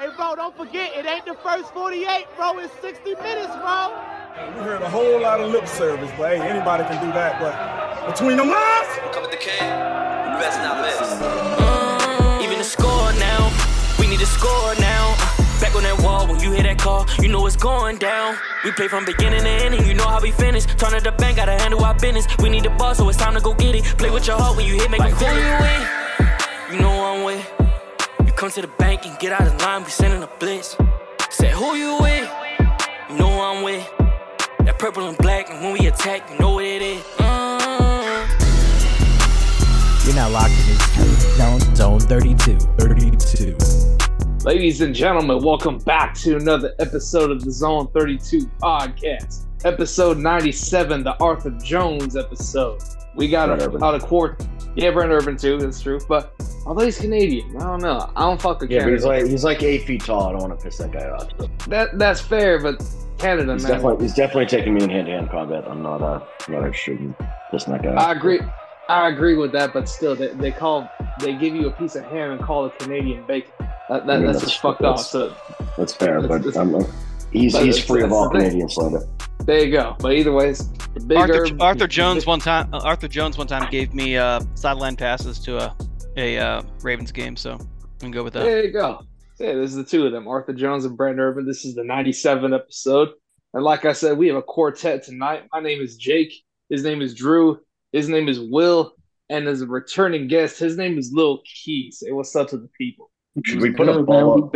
Hey, bro, don't forget, it ain't the first 48, bro. It's 60 minutes, bro. We heard a whole lot of lip service, but hey, anybody can do that. But between the lines, Come with the king, you best not miss. Mm, even the score now, we need to score now. Uh, back on that wall when you hear that call, you know it's going down. We play from beginning to ending, you know how we finish. Turn at the bank, gotta handle our business. We need the ball, so it's time to go get it. Play with your heart when you hit, make like, who you with? You know I'm with. You come to the bank and get out of line, we sending a blitz. Say who you with? You know I'm with. That purple and black, and when we attack, you know what it is. Mm. You're not locked in into Zone, Zone 32. 32. Ladies and gentlemen, welcome back to another episode of the Zone 32 podcast. Episode 97, the Arthur Jones episode. We got Brent a, Urban. out of court. Yeah, Brent Urban too, that's true. But although he's Canadian, I don't know. I don't fuck with Yeah, but he's like he's like eight feet tall. I don't want to piss that guy off. that that's fair, but Canada, He's man. definitely he's definitely taking me in hand to hand combat. I'm not uh not interested in pissing that guy I agree. I agree with that, but still, they, they call they give you a piece of ham and call it Canadian bacon. That, that, I mean, that's, that's- just fucked off. that's- So That's fair, That's- but I'm, uh, he's but he's free of all. Canadian slander. There you go. But either way, the Arthur, Arthur Jones one time. uh, Arthur Jones one time gave me uh, sideline passes to a a uh, Ravens game, so I can go with that. There you go. Yeah, this is the two of them, Arthur Jones and Brent Urban. This is the 97 episode. And like I said, we have a quartet tonight. My name is Jake. His name is Drew. His name is Will. And as a returning guest, his name is Lil Key. Say what's up to the people. Should we put a bolo?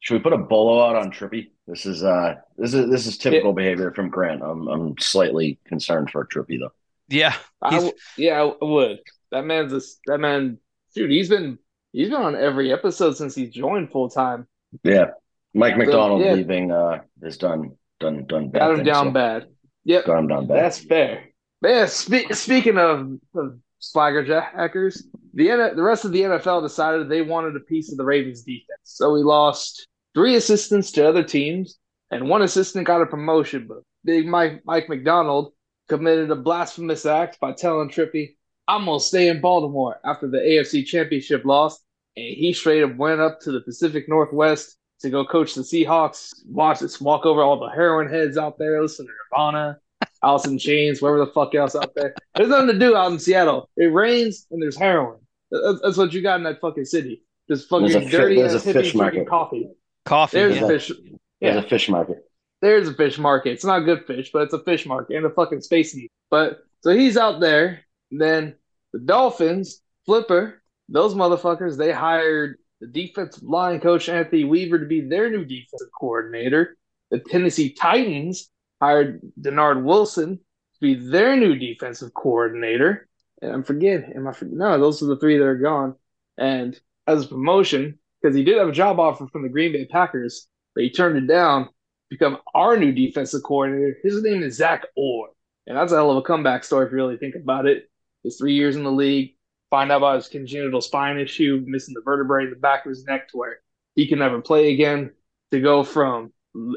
Should we put a bolo out on Trippy? This is uh this is this is typical behavior from Grant. I'm I'm slightly concerned for Trippy though. Yeah, I He's- w- yeah, I would. That man's a, that man, dude. He's been he's been on every episode since he's joined full time. Yeah, Mike Macdonald yeah. leaving uh has done done done bad. Got him things, down so- bad. Yep, Got him down bad. That's fair. But yeah, spe- speaking of, of Swagger Jackers, the N- the rest of the NFL decided they wanted a piece of the Ravens defense. So we lost three assistants to other teams, and one assistant got a promotion. But Big Mike Mike Macdonald committed a blasphemous act by telling Trippy, "I'm gonna stay in Baltimore" after the AFC Championship loss, and he straight up went up to the Pacific Northwest to go coach the Seahawks. Watch this, walk over all the heroin heads out there, listen to Nirvana. Alice in Chains, wherever the fuck else out there. There's nothing to do out in Seattle. It rains and there's heroin. That's, that's what you got in that fucking city. Just fucking There's a dirty ass a fish drinking market. coffee. Coffee. There's yeah. a fish. There's Yeah, a fish market. there's a fish market. It's not good fish, but it's a fish market and a fucking space needle. But so he's out there. Then the Dolphins, Flipper, those motherfuckers, they hired the defensive line coach Anthony Weaver to be their new defensive coordinator. The Tennessee Titans hired Dennard Wilson to be their new defensive coordinator. And I'm forgetting, am I forgetting? No, those are the three that are gone. And as a promotion, because he did have a job offer from the Green Bay Packers, but he turned it down to become our new defensive coordinator. His name is Zach Orr. And that's a hell of a comeback story if you really think about it. His three years in the league, find out about his congenital spine issue, missing the vertebrae in the back of his neck to where he can never play again, to go from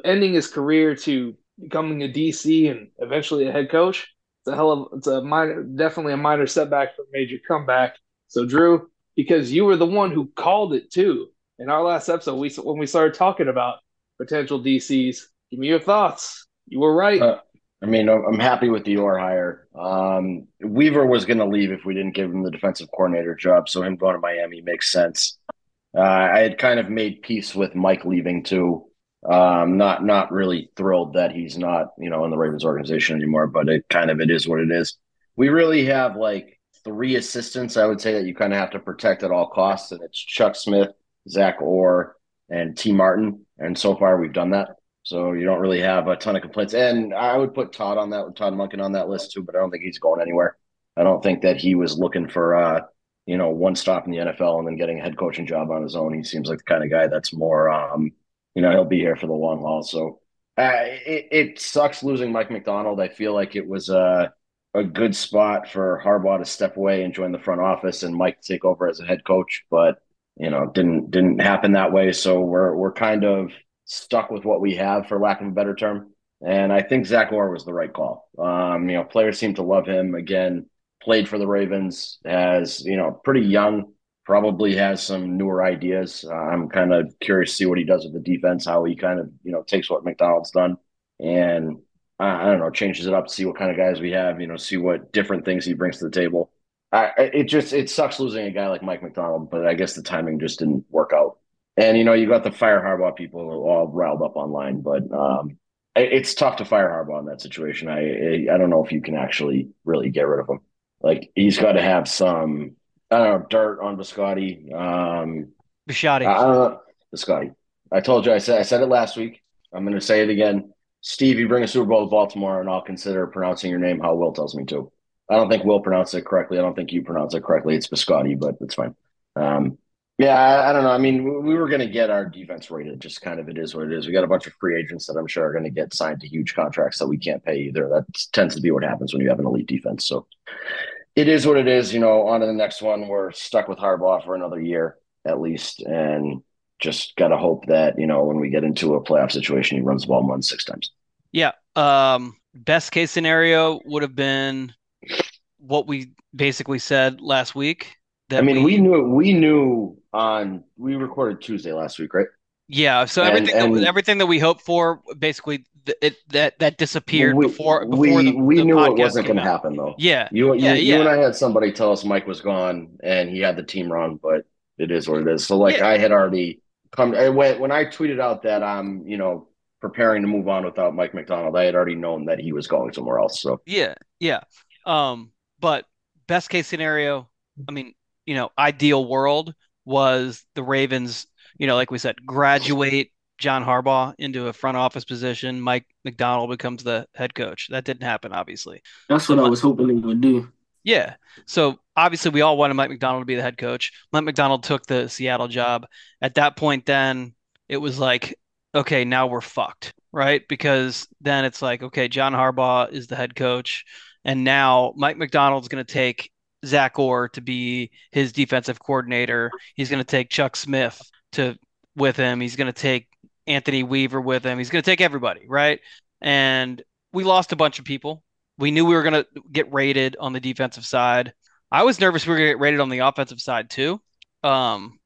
ending his career to becoming a DC and eventually a head coach. It's a hell of it's a minor definitely a minor setback for a major comeback. So Drew, because you were the one who called it too in our last episode, we when we started talking about potential DCs, give me your thoughts. You were right. Uh, I mean, I'm happy with the Orr hire. Um, Weaver was going to leave if we didn't give him the defensive coordinator job, so him going to Miami makes sense. Uh, I had kind of made peace with Mike leaving too. Um, not not really thrilled that he's not you know in the Ravens organization anymore, but it kind of it is what it is. We really have like three assistants. I would say that you kind of have to protect at all costs, and it's Chuck Smith, Zach Orr, and Tee Martin. And so far, we've done that. So you don't really have a ton of complaints. And I would put Todd on that, Todd Monken on that list too, but I don't think he's going anywhere. I don't think that he was looking for, uh, you know, one stop in the NFL and then getting a head coaching job on his own. He seems like the kind of guy that's more, um, you know, he'll be here for the long haul. So uh, it, it sucks losing Mike Macdonald. I feel like it was uh, a good spot for Harbaugh to step away and join the front office and Mike to take over as a head coach, but you know, didn't didn't happen that way. So we're we're kind of stuck with what we have, for lack of a better term. And I think Zach Orr was the right call. Um, you know, players seem to love him. Again, played for the Ravens as you know, pretty young. Probably has some newer ideas. Uh, I'm kind of curious to see what he does with the defense, how he kind of you know takes what Macdonald's done and I don't know changes it up, to see what kind of guys we have, you know, see what different things he brings to the table. I, it just it sucks losing a guy like Mike Macdonald, but I guess the timing just didn't work out. And you know, you got the fire Harbaugh people all riled up online, but um, it's tough to fire Harbaugh in that situation. I I don't know if you can actually really get rid of him. Like he's got to have some I don't know dirt on Biscotti. Um, Biscotti. I Biscotti. I told you I said I said it last week. I'm going to say it again. Steve, you bring a Super Bowl to Baltimore, and I'll consider pronouncing your name how Will tells me to. I don't think Will pronounced it correctly. I don't think you pronounce it correctly. It's Biscotti, but it's fine. Um, yeah, I, I, don't know. I mean, we were going to get our defense rated. Just kind of, it is what it is. We got a bunch of free agents that I'm sure are going to get signed to huge contracts that we can't pay either. That tends to be what happens when you have an elite defense. So it is what it is. You know, on to the next one. We're stuck with Harbaugh for another year at least, and just got to hope that you know when we get into a playoff situation, he runs the ball than six times. Yeah. Um, best case scenario would have been what we basically said last week. That I mean, we, we knew we knew on we recorded Tuesday last week, right? Yeah. So and, everything and that, everything that we hoped for basically it that that disappeared we, before, before we the, we the knew it wasn't going to happen though. Yeah. You yeah, you, yeah. you and I had somebody tell us Mike was gone and he had the team wrong, but it is what it is. So like yeah. I had already come I went when I tweeted out that I'm you know preparing to move on without Mike Macdonald. I had already known that he was going somewhere else. So yeah, yeah. Um, but best case scenario, I mean, you know, ideal world was the Ravens. You know, like we said, graduate John Harbaugh into a front office position. Mike Macdonald becomes the head coach. That didn't happen, obviously. That's what I was hoping it would do. Yeah. So obviously, we all wanted Mike Macdonald to be the head coach. Mike Macdonald took the Seattle job. At that point, then it was like, okay, now we're fucked, right? Because then it's like, okay, John Harbaugh is the head coach, and now Mike Macdonald's going to take Zach Orr to be his defensive coordinator. He's going to take Chuck Smith to with him. He's going to take Anthony Weaver with him. He's going to take everybody, right? And we lost a bunch of people. We knew we were going to get rated on the defensive side. I was nervous we were going to get rated on the offensive side too. Um,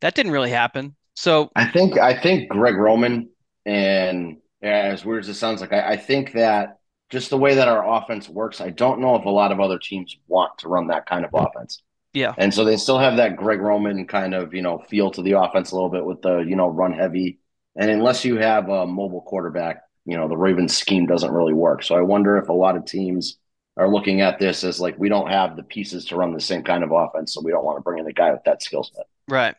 that didn't really happen. So I think I think Greg Roman and as weird as it sounds like I, I think that just the way that our offense works, I don't know if a lot of other teams want to run that kind of offense. Yeah. And so they still have that Greg Roman kind of, you know, feel to the offense a little bit with the, you know, run heavy. And unless you have a mobile quarterback, you know, the Ravens scheme doesn't really work. So I wonder if a lot of teams are looking at this as like we don't have the pieces to run the same kind of offense, so we don't want to bring in a guy with that skill set. Right.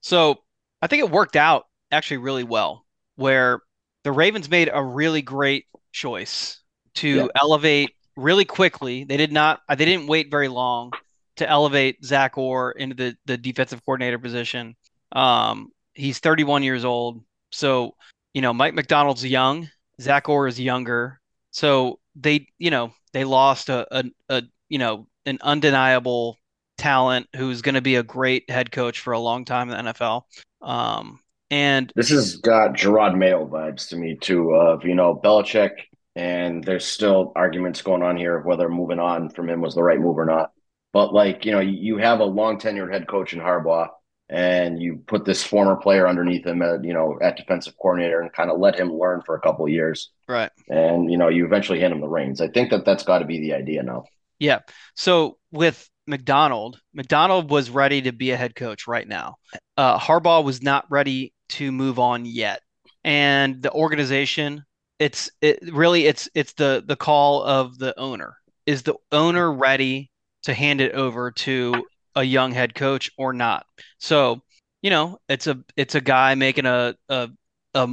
So I think it worked out actually really well, where the Ravens made a really great choice to yeah. elevate really quickly. They did not. They didn't wait very long to elevate Zach Orr into the the defensive coordinator position. Um, he's 31 years old, so you know Mike Macdonald's young. Zach Orr is younger, so they you know they lost a a, a you know an undeniable talent who's going to be a great head coach for a long time in the NFL. Um, and this has got Jerod Mayo vibes to me too. Of you know Belichick, and there's still arguments going on here of whether moving on from him was the right move or not. But like you know, you have a long tenured head coach in Harbaugh, and you put this former player underneath him at you know at defensive coordinator and kind of let him learn for a couple of years. Right. And you know, you eventually hand him the reins. I think that that's got to be the idea now. Yeah. So with Macdonald, Macdonald was ready to be a head coach right now. Uh, Harbaugh was not ready to move on yet, and the organization, it's it really it's it's the the call of the owner. Is the owner ready to hand it over to a young head coach or not? So you know, it's a it's a guy making a a a,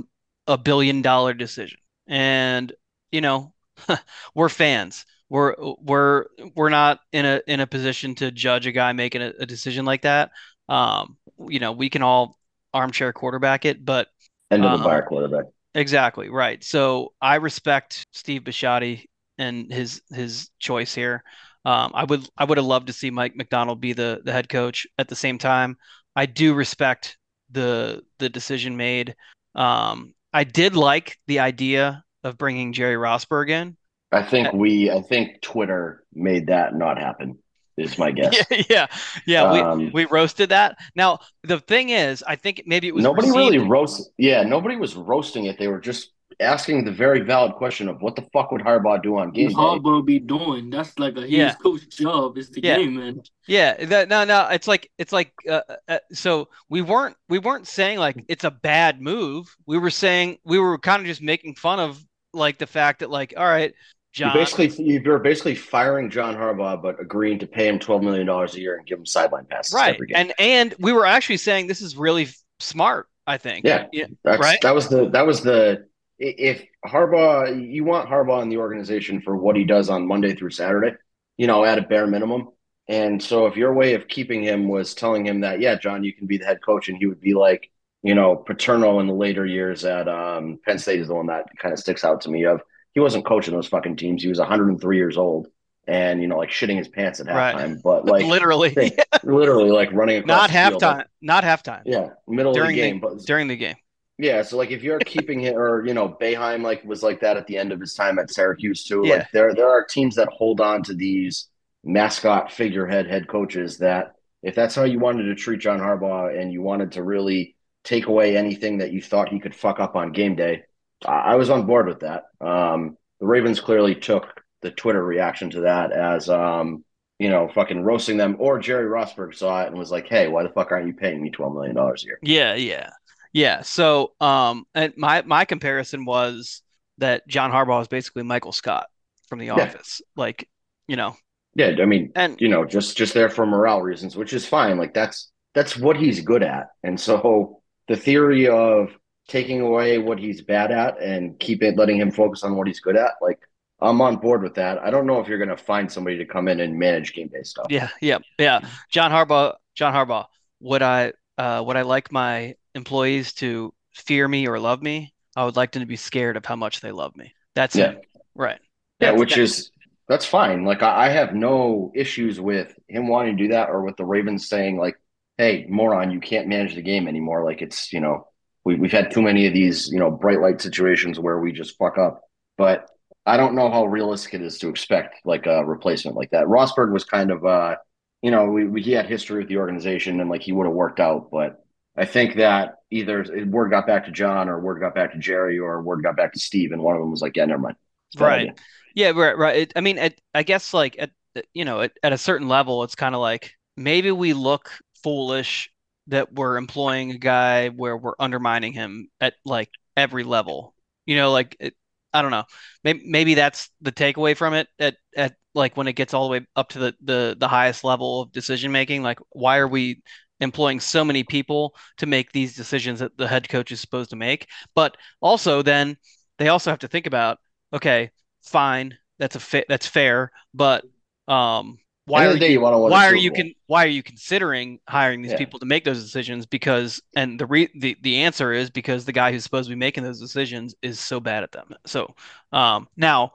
a billion dollar decision, and you know, we're fans we're we're we're not in a in a position to judge a guy making a, a decision like that. Um, you know, we can all armchair quarterback it, but end of the um, bar quarterback. Exactly right. So I respect Steve Bisciotti and his his choice here. Um, I would I would have loved to see Mike Macdonald be the the head coach. At the same time, I do respect the the decision made. Um, I did like the idea of bringing Jerry Rosburg in. I think we, I think Twitter made that not happen. Is my guess. Yeah, yeah, yeah. we Um, we roasted that. Now the thing is, I think maybe it was nobody received- really roast. Yeah, nobody was roasting it. They were just asking the very valid question of what the fuck would Harbaugh do on game Harbaugh be doing? That's like a his Yeah. coach job. Is the Yeah. game, man. Yeah, that, no, no. It's like it's like uh, uh, so we weren't we weren't saying like it's a bad move. We were saying we were kind of just making fun of like the fact that like all right, You John. basically you're basically firing John Harbaugh, but agreeing to pay him twelve million dollars a year and give him sideline passes right, every game. and and we were actually saying this is really smart. I think. Yeah. That's right? that was the that was the if Harbaugh you want Harbaugh in the organization for what he does on Monday through Saturday, you know, at a bare minimum. And so if your way of keeping him was telling him that, yeah, John, you can be the head coach, and he would be like, you know, Paterno in the later years at um, Penn State is the one that kind of sticks out to me. Of he wasn't coaching those fucking teams. He was 103 years old, and you know, like shitting his pants at Right. halftime, but like literally, hey, literally like running across not the field, halftime, like- not halftime. yeah, middle During of the- the game, but During the game. yeah, so like if you're keeping it, or you know, Boeheim like was like that at the end of his time at Syracuse too. Yeah. Like there, there are teams that hold on to these mascot figurehead head coaches that if that's how you wanted to treat John Harbaugh and you wanted to really take away anything that you thought he could fuck up on game day, I, was on board with that. Um, the Ravens clearly took the Twitter reaction to that as um, you know, fucking roasting them, or Jerry Rosburg saw it and was like, "Hey, why the fuck aren't you paying me twelve million dollars a year?" Yeah, yeah, yeah. So, um, and my my comparison was that John Harbaugh is basically Michael Scott from The Office. Like, you know, Yeah, I mean, and you know, just just there for morale reasons, which is fine. Like that's that's what he's good at. And so the theory of taking away what he's bad at and keep it letting him focus on what he's good at, like I'm on board with that. I don't know if you're gonna find somebody to come in and manage game day stuff. yeah, yeah, yeah. John Harbaugh, John Harbaugh. Would I, uh, would I like my employees to fear me or love me? I would like them to be scared of how much they love me. That's Yeah. it. Right. Yeah, which that- is that's fine. Like I, I have no issues with him wanting to do that or with the Ravens saying like, "Hey, moron, you can't manage the game anymore." Like it's you know we we've had too many of these you know bright light situations where we just fuck up. But I don't know how realistic it is to expect like a replacement like that. Rosburg was kind of uh you know we, we he had history with the organization and like he would have worked out, but I think that either word got back to John or word got back to Jerry or word got back to Steve, and one of them was like, "Yeah, never mind." Right. idea. Yeah, right, right. It, I mean, at, I guess like at you know at a certain level, it's kind of like maybe we look foolish that we're employing a guy where we're undermining him at like every level. You know, like it, I don't know. Maybe maybe that's the takeaway from it at at like when it gets all the way up to the the the highest level of decision making. Like, why are we employing so many people to make these decisions that the head coach is supposed to make? But also, then they also have to think about okay, fine, that's a fa- that's fair, but um, why are day, you you want to win a why are you con- why are you considering hiring these Yeah. people to make those decisions? Because and the re- the the answer is because the guy who's supposed to be making those decisions is so bad at them. So um, now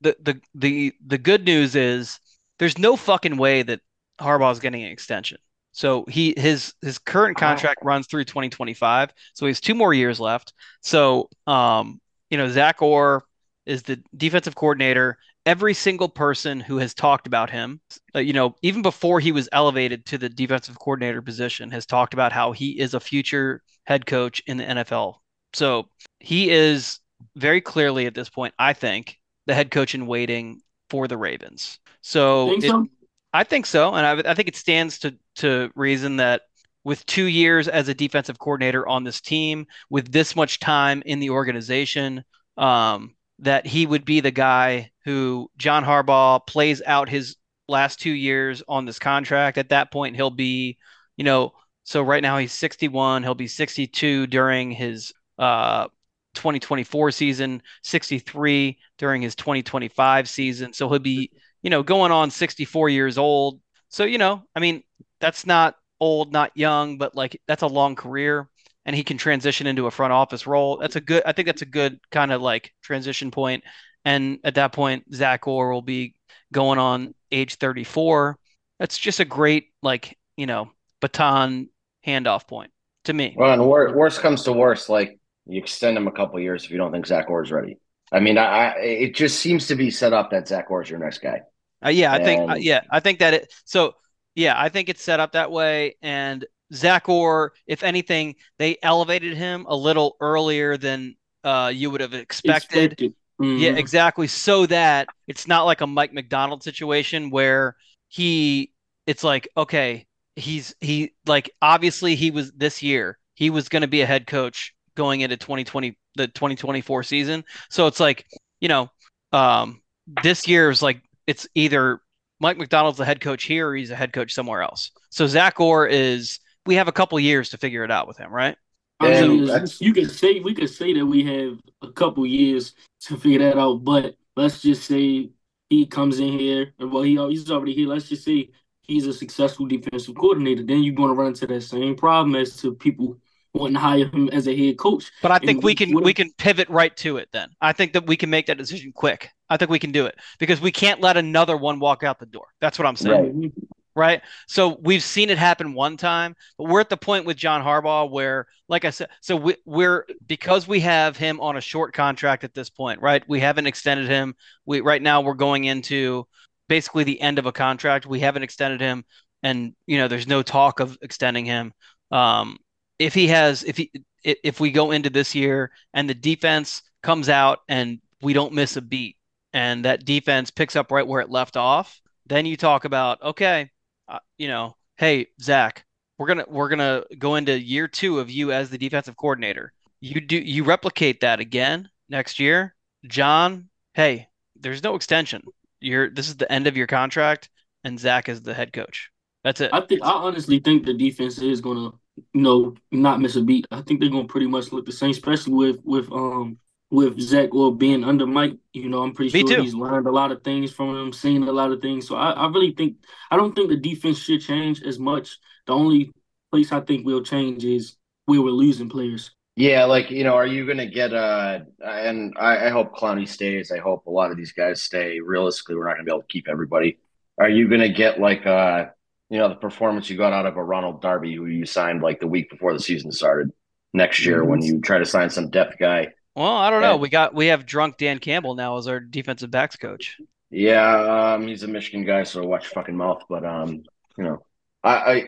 the the the the good news is there's no fucking way that Harbaugh's getting an extension. So he his his current contract runs through 2025. So he has two more years left. So um, you know, Zach Orr is the defensive coordinator. Every single person who has talked about him, uh, you know, even before he was elevated to the defensive coordinator position, has talked about how he is a future head coach in the NFL. So he is very clearly at this point, I think, the head coach in waiting for the Ravens. So, Think it- so? I think so, and I, I think it stands to to reason that with two years as a defensive coordinator on this team, with this much time in the organization, um, that he would be the guy who John Harbaugh plays out his last two years on this contract. At that point, he'll be, you know, so right now he's 61. He'll be 62 during his uh, 2024 season, 63 during his 2025 season. So he'll be, you know, going on 64 years old. So, you know, I mean, that's not old, not young, but like that's a long career and he can transition into a front office role. That's a good, I think that's a good kind of like transition point. And at that point, Zach Orr will be going on age 34. That's just a great, like, you know, baton handoff point to me. Well, and wor- worst comes to worst, like you extend him a couple years if you don't think Zach Orr is ready. I mean, I, I it just seems to be set up that Zach Orr is your next guy. Uh, yeah, I think uh, yeah, I think that it. So yeah, I think it's set up that way. And Zach Orr, if anything, they elevated him a little earlier than uh, you would have expected. Expected. Yeah, Mhm. exactly. So that it's not like a Mike Macdonald situation where he, it's like, okay, he's, he, like, obviously he was this year, he was going to be a head coach going into 2020, the 2024 season. So it's like, you know, um, this year is like, it's either Mike Macdonald's the head coach here or he's a head coach somewhere else. So Zach Orr is, we have a couple years to figure it out with him, right? I And mean, you could say we could say that we have a couple years to figure that out, but let's just say he comes in here, and well, he he's already here. Let's just say he's a successful defensive coordinator. Then you're going to run into that same problem as to people wanting to hire him as a head coach. But I And think we what- can we can pivot right to it then. I think that we can make that decision quick. I think we can do it because we can't let another one walk out the door. That's what I'm saying. Right. Mm-hmm. Right. So we've seen it happen one time, but we're at the point with John Harbaugh where, like I said, so we, we're because we have him on a short contract at this point, right? We haven't extended him. We right now we're going into basically the end of a contract. We haven't extended him, and you know, there's no talk of extending him. Um, if he has, if he, if we go into this year and the defense comes out and we don't miss a beat, and that defense picks up right where it left off, then you talk about okay, uh, you know, hey Zach, we're gonna we're gonna go into year two of you as the defensive coordinator. You do you replicate that again next year, John? Hey, there's no extension. You're this is the end of your contract, and Zach is the head coach. That's it. I think I honestly think the defense is gonna, you know, not miss a beat. I think they're gonna pretty much look the same, especially with with um with Zach Orr being under Mike. You know, I'm pretty Me sure too. he's learned a lot of things from him, seen a lot of things. So I, I really think I don't think the defense should change as much. The only place I think will change is where we're losing players. Yeah, like you know, are you going to get uh? And I, I hope Clowney stays. I hope a lot of these guys stay. Realistically, we're not going to be able to keep everybody. Are you going to get like uh, you know, the performance you got out of a Ronald Darby, who you signed like the week before the season started next year, when you try to sign some depth guy? Well, I don't know. We got we have drunk Dan Campbell now as our defensive backs coach. Yeah, um, he's a Michigan guy, so watch your fucking mouth. But um, you know, I, I, I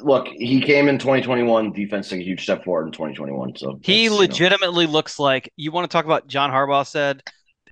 look. He came in 2021. Defense took a huge step forward in 2021. So He that's, you know. legitimately looks like you want to talk about John Harbaugh said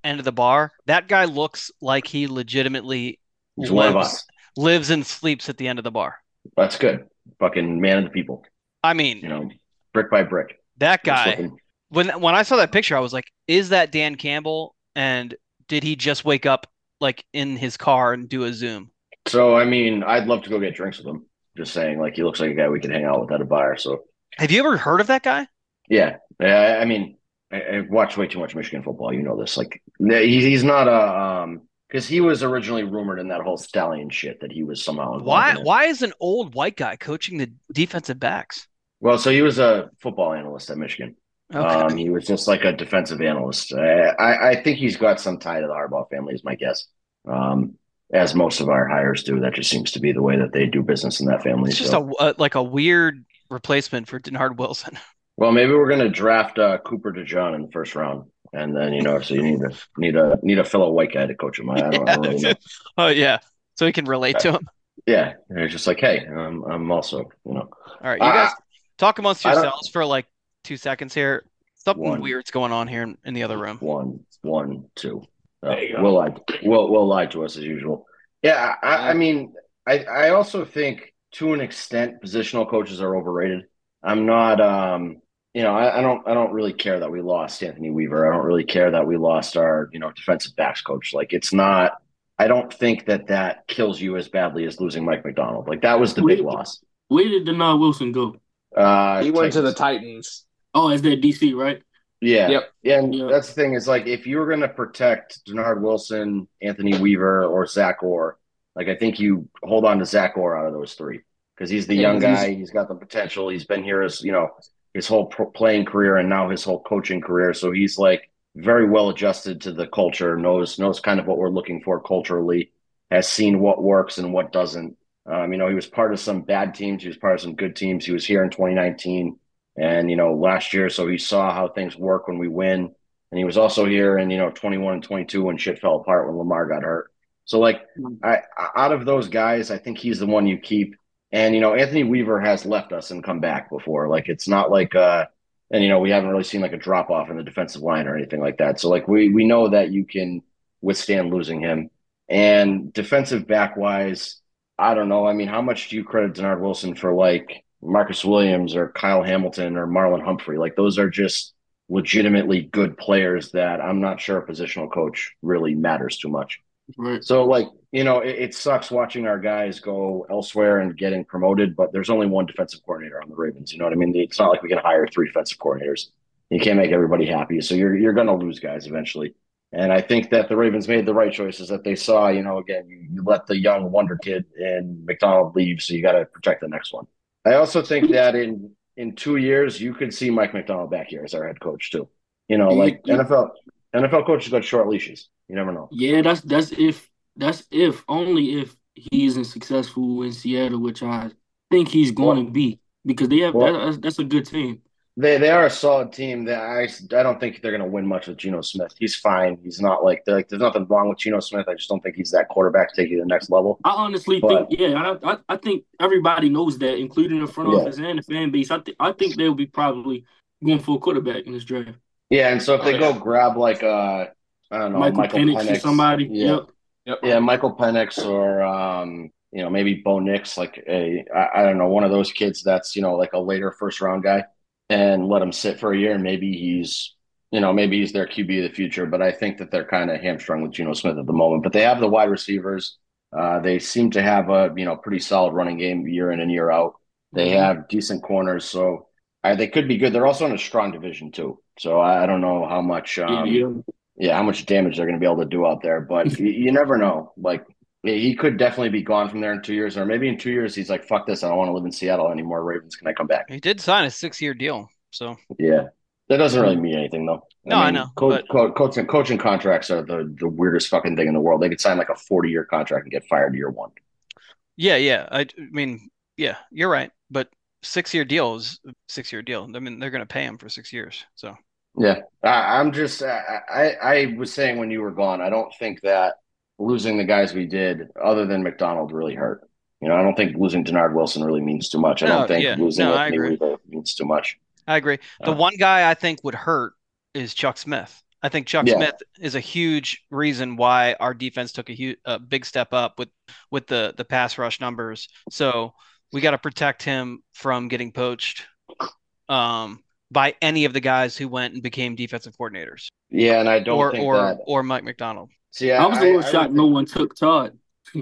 end of the bar. That guy looks like he legitimately He's one of lives, lives and sleeps at the end of the bar. That's good. Fucking man of the people. I mean, You know, brick by brick. that guy. When when I saw that picture, I was like, "Is that Dan Campbell?" And did he just wake up like in his car and do a Zoom? So I mean, I'd love to go get drinks with him. Just saying, like he looks like a guy we could hang out with at a bar. So Have you ever heard of that guy? yeah, yeah. I mean, I, I've watched way too much Michigan football. You know this. Like he, he's not a um because he was originally rumored in that whole stallion shit that he was somehow Why in why is an old white guy coaching the defensive backs? Well, so he was a football analyst at Michigan. Okay. Um, he was just like a defensive analyst. I, I, I think he's got some tie to the Harbaugh family, is my guess. Um, as most of our hires do, that just seems to be the way that they do business in that family. it's just so. a, a like a weird replacement for Dennard Wilson. Well, maybe we're going to draft uh, Cooper DeJean in the first round, and then you know, so you need a need a need a fellow white guy to coach him. I, don't, I don't really know. Oh yeah, so he can relate to him. Yeah, and it's just like, hey, I'm I'm also you know, All right, you guys talk amongst yourselves for like two seconds here. Something One. weird's going on here in, in the other room. one one two. Uh, There you go. Will lied. Will Will lied to us as usual. Yeah, I, I mean, I I also think to an extent positional coaches are overrated. I'm not um you know, I, I don't I don't really care that we lost Anthony Weaver. I don't really care that we lost our, you know, defensive backs coach. Like it's not I don't think that that kills you as badly as losing Mike Macdonald. Like that was the big loss. Where did Dennard Wilson go? Uh He went to the Titans. Titans. Oh, is that DC, right? Yeah. Yep. And Yeah. that's the thing is like if you were going to protect Dennard Wilson, Anthony Weaver, or Zach Orr, like I think you hold on to Zach Orr out of those three because he's the Yeah, young he's- guy. He's got the potential. He's been here as you know his whole pro- playing career and now his whole coaching career. So he's like very well adjusted to the culture. knows knows kind of what we're looking for culturally. Has seen what works and what doesn't. Um, you know, he was part of some bad teams. He was part of some good teams. He was here in 2019 and you know last year so he saw how things work when we win and he was also here in you know 21 and 22 when shit fell apart when lamar got hurt So like, I out of those guys, I think he's the one you keep. And you know, Anthony Weaver has left us and come back before. Like, it's not like, uh, and you know, we haven't really seen like a drop off in the defensive line or anything like that. So like, we we know that you can withstand losing him. And defensive back wise, I don't know. I mean, how much do you credit Dennard Wilson for like Marcus Williams or Kyle Hamilton or Marlon Humphrey? Like those are just legitimately good players that I'm not sure a positional coach really matters too much. Right. So like, you know, it, it sucks watching our guys go elsewhere and getting promoted, but there's only one defensive coordinator on the Ravens. You know what I mean? It's not like we can hire three defensive coordinators. You can't make everybody happy. So you're you're gonna lose guys eventually. And I think that the Ravens made the right choices that they saw, you know, again, you, you let the young wonder kid in Macdonald leave, so you got to protect the next one. I also think that in in two years, you could see Mike Macdonald back here as our head coach too. You know, like Yeah. NFL NFL coaches got short leashes. You never know. Yeah, that's that's if that's if only if he isn't successful in Seattle, which I think he's going to be because they have Well- that, that's, that's a good team. They they are a solid team. That I I don't think they're going to win much with Geno Smith. He's fine. He's not like they're like there's nothing wrong with Geno Smith. I just don't think he's that quarterback to take you to the next level. I honestly But- think, yeah, I, I I think everybody knows that, including the front Yeah. office and the fan base. I think I think they'll be probably going for a quarterback in this draft. Yeah, and so if they Oh, go grab like uh I don't know Michael, Michael, Penix or somebody. yeah, Yep. Yep. yeah, Michael Penix or um you know maybe Bo Nix, like a I, I don't know one of those kids that's you know like a later first round guy, and let him sit for a year and maybe he's you know maybe he's their QB of the future. But I think that they're kind of hamstrung with Geno Smith at the moment. But they have the wide receivers. Uh, they seem to have a you know pretty solid running game year in and year out. They have decent corners, so uh, they could be good. They're also in a strong division too. So I, I don't know how much um, yeah. yeah, how much damage they're going to be able to do out there. But you, you never know. Like he could definitely be gone from there in two years, or maybe in two years he's like, "Fuck this! I don't want to live in Seattle anymore." Ravens, can I come back? He did sign a six-year deal, so Yeah, that doesn't really mean anything though. No, I know, Coach, but- co- coaching coaching contracts are the the weirdest fucking thing in the world. They could sign like a forty year contract and get fired year one. yeah, yeah. I, I mean, yeah, you're right. But six-year deal is six-year deal. I mean, they're going to pay him for six years. So Yeah, I, I'm just I, I I was saying when you were gone, I don't think that losing the guys we did, other than Macdonald, really hurt. You know, I don't think losing Dennard Wilson really means too much. I No, don't think yeah. losing No, Anthony. Means too much. I agree. The Uh, one guy I think would hurt is Chuck Smith. I think Chuck Yeah. Smith is a huge reason why our defense took a huge, a big step up with with the the pass rush numbers. So we got to protect him from getting poached um, by any of the guys who went and became defensive coordinators, Yeah, and I don't or think or that. or Mike Macdonald. See, I was a little I shocked don't no think- one took Todd.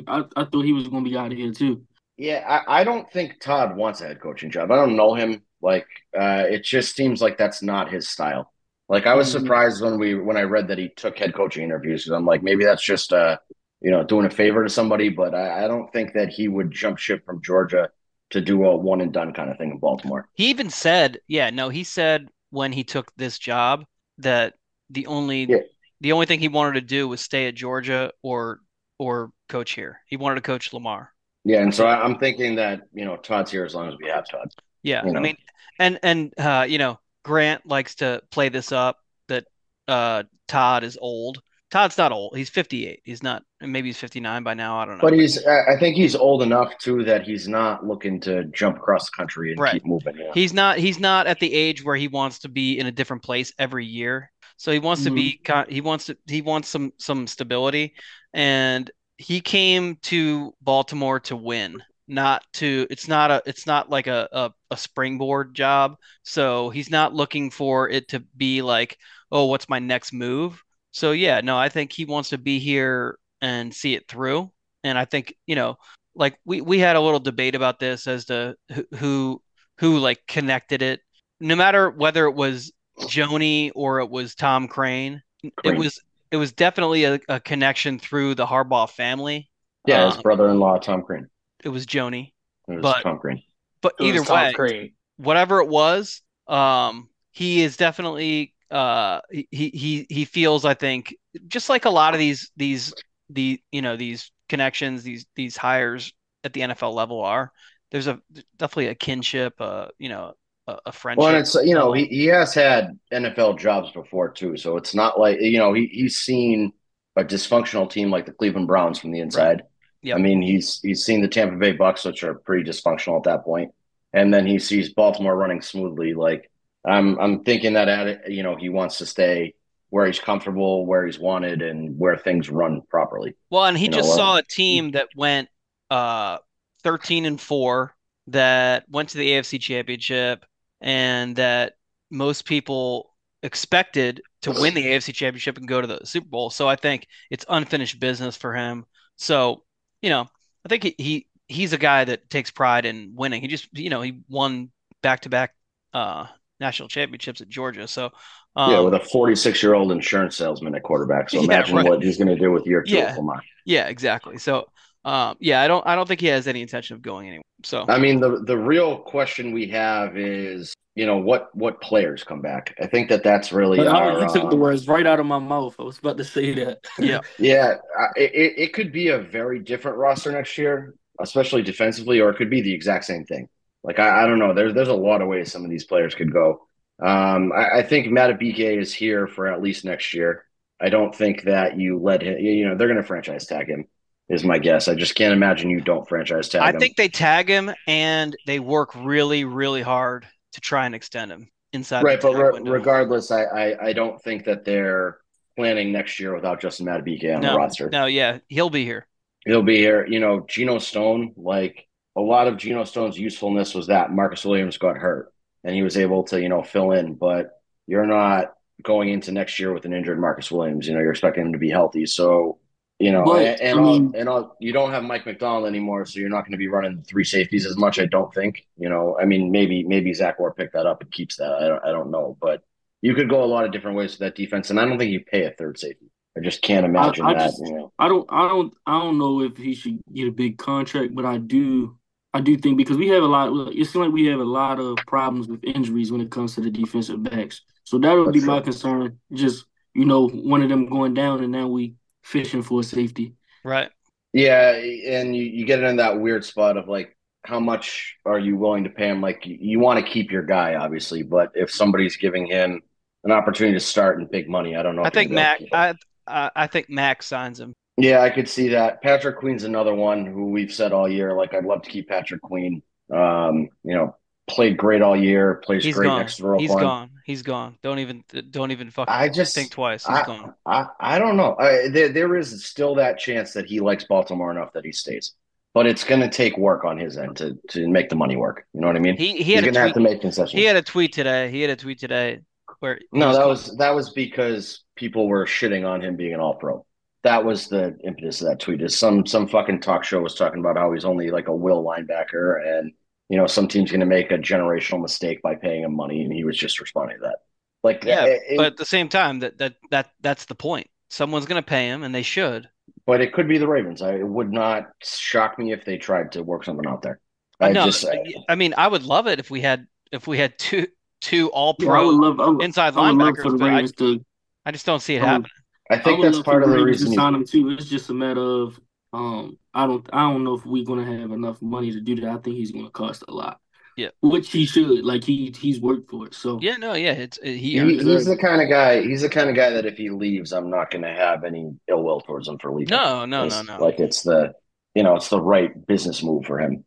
I, I thought he was going to be out of here too. Yeah, I, I don't think Todd wants a head coaching job. I don't know him. Like, uh, it just seems like that's not his style. Like, I was Mhm. surprised when we when I read that he took head coaching interviews because I'm like, maybe that's just uh, you know, doing a favor to somebody. But I, I don't think that he would jump ship from Georgia to do a one and done kind of thing in Baltimore. He even said, yeah, no, he said when he took this job that the only Yeah. The only thing he wanted to do was stay at Georgia or or coach here. He wanted to coach Lamar. Yeah, and so I, I'm thinking that you know Todd's here as long as we have Todd. Yeah, You I mean, and and uh, you know, Grant likes to play this up that uh Todd is old. Todd's not old. He's 58. He's not. Maybe he's 59 by now. I don't know. But he's I think he's old enough too that he's not looking to jump across the country and Right. keep moving. Know? He's not. He's not at the age where he wants to be in a different place every year. So he wants to mm-hmm. be. He wants to. He wants some some stability, and he came to Baltimore to win, not to. It's not a. It's not like a a, a springboard job. So he's not looking for it to be like, oh, what's my next move? So yeah, no, I think he wants to be here and see it through. And I think you know, like we we had a little debate about this as to who who, who like connected it. No matter whether it was Joani or it was Tom Crean, it was it was definitely a, a connection through the Harbaugh family. yeah, his Um, brother-in-law Tom Crean. it was Joani. It was but- Tom Crean. But It either way, Crean. whatever it was, um, he is definitely uh he he he feels I think just like a lot of these these the you know these connections these these hires at the NFL level are there's a definitely a kinship uh you know a, a friendship. Well, and it's you know he, he has had NFL jobs before too, so it's not like you know he he's seen a dysfunctional team like the Cleveland Browns from the inside. Yep. I mean, he's he's seen the Tampa Bay Bucks, which are pretty dysfunctional at that point, and then he sees Baltimore running smoothly. Like I'm I'm thinking that at it, you know he wants to stay where he's comfortable, where he's wanted, and where things run properly. Well, and he You know, just uh, saw a team that went uh 13 and 4 that went to the AFC Championship and that most people expected to win the AFC Championship and go to the Super Bowl. So I think it's unfinished business for him. So, you know, I think he, he he's a guy that takes pride in winning. He just, you know, he won back-to-back uh national championships at Georgia. So, um, yeah, with a 46 year old insurance salesman at quarterback. So Yeah, imagine right. what he's going to do with year two Yeah. Lamar. yeah, exactly. So, um, yeah, I don't I don't think he has any intention of going anywhere. So, I mean, the the real question we have is, you know, what what players come back? I think that that's really But our, you took the uh, words right out of my mouth. I was about to say that. Yeah. yeah. I- It, it it could be a very different roster next year, especially defensively, or it could be the exact same thing. Like I, I don't know. There's there's a lot of ways some of these players could go. Um, I, I think Madubuike is here for at least next year. I don't think that you let him. You know, they're going to franchise tag him. Is my guess. I just can't imagine you don't franchise tag I him. think they tag him and they work really, really hard to try and extend him inside right, the but re- regardless, I, I I don't think that they're planning next year without Justin Madubuike on the roster. no, yeah, he'll be here. He'll be here. You know, Geno Stone, like a lot of Geno Stone's usefulness was that Marcus Williams got hurt and he was able to, you know, fill in. But you're not going into next year with an injured Marcus Williams. You know, you're expecting him to be healthy. So, you know, But, and, and, I all, mean- and all, you don't have Mike Macdonald anymore, so you're not going to be running three safeties as much. I don't think. You know, I mean, maybe maybe Zach Orr picked that up and keeps that. I don't, I don't know, but you could go a lot of different ways with that defense, and I don't think you pay a third safety. I just can't imagine I that. just- you know. I don't I don't I don't know if he should get a big contract, but I do I do think because we have a lot it seems like we have a lot of problems with injuries when it comes to the defensive backs. So that would be That's my concern. Just, you know, one of them going down and now we fishing for a safety. Right. Yeah, and you, you get in that weird spot of like, how much are you willing to pay him? Like, you, you want to keep your guy, obviously, but if somebody's giving him an opportunity to start and big money, I don't know. I think Mac. I, I I think Mac signs him. Yeah, I could see that. Patrick Queen's another one who we've said all year. Like, I'd love to keep Patrick Queen. Um, you know, played great all year, plays He's great gone. next to Roquan. He's gone. He's gone. Don't even don't even fucking I just think twice. He's I, gone. I, I don't know. I, there, there is still that chance that he likes Baltimore enough that he stays, but it's going to take work on his end to to make the money work. You know what I mean? He he He's had a going to have to make concessions. He had a tweet today. He had a tweet today where he no, that called- was that was because people were shitting on him being an All Pro. That was the impetus of that tweet. Is some some fucking talk show was talking about how he's only like a will linebacker, and you know some team's going to make a generational mistake by paying him money, and he was just responding to that. Like, yeah, it- it- but at the same time, that that that that's the point. Someone's gonna pay him, and they should. But it could be the Ravens. I, it would not shock me if they tried to work something out there. I I know. just, I mean, I would love it if we had if we had two two all Yeah, pro love inside I would love for linebackers, but I, to I just don't see it I would- happening. I I think would that's love for part of the Ravens reason. to sign he- him too. It's just a matter of um I don't I don't know if we're gonna have enough money to do that. I think he's gonna cost a lot. Yeah. Which he should. Like he he's worked for it. So Yeah, no, yeah, it's he. he- he's the kind of guy. He's the kind of guy that if he leaves, I'm not going to have any ill will towards him for leaving. No, no, no, It's no. Like it's the, you know, it's the right business move for him.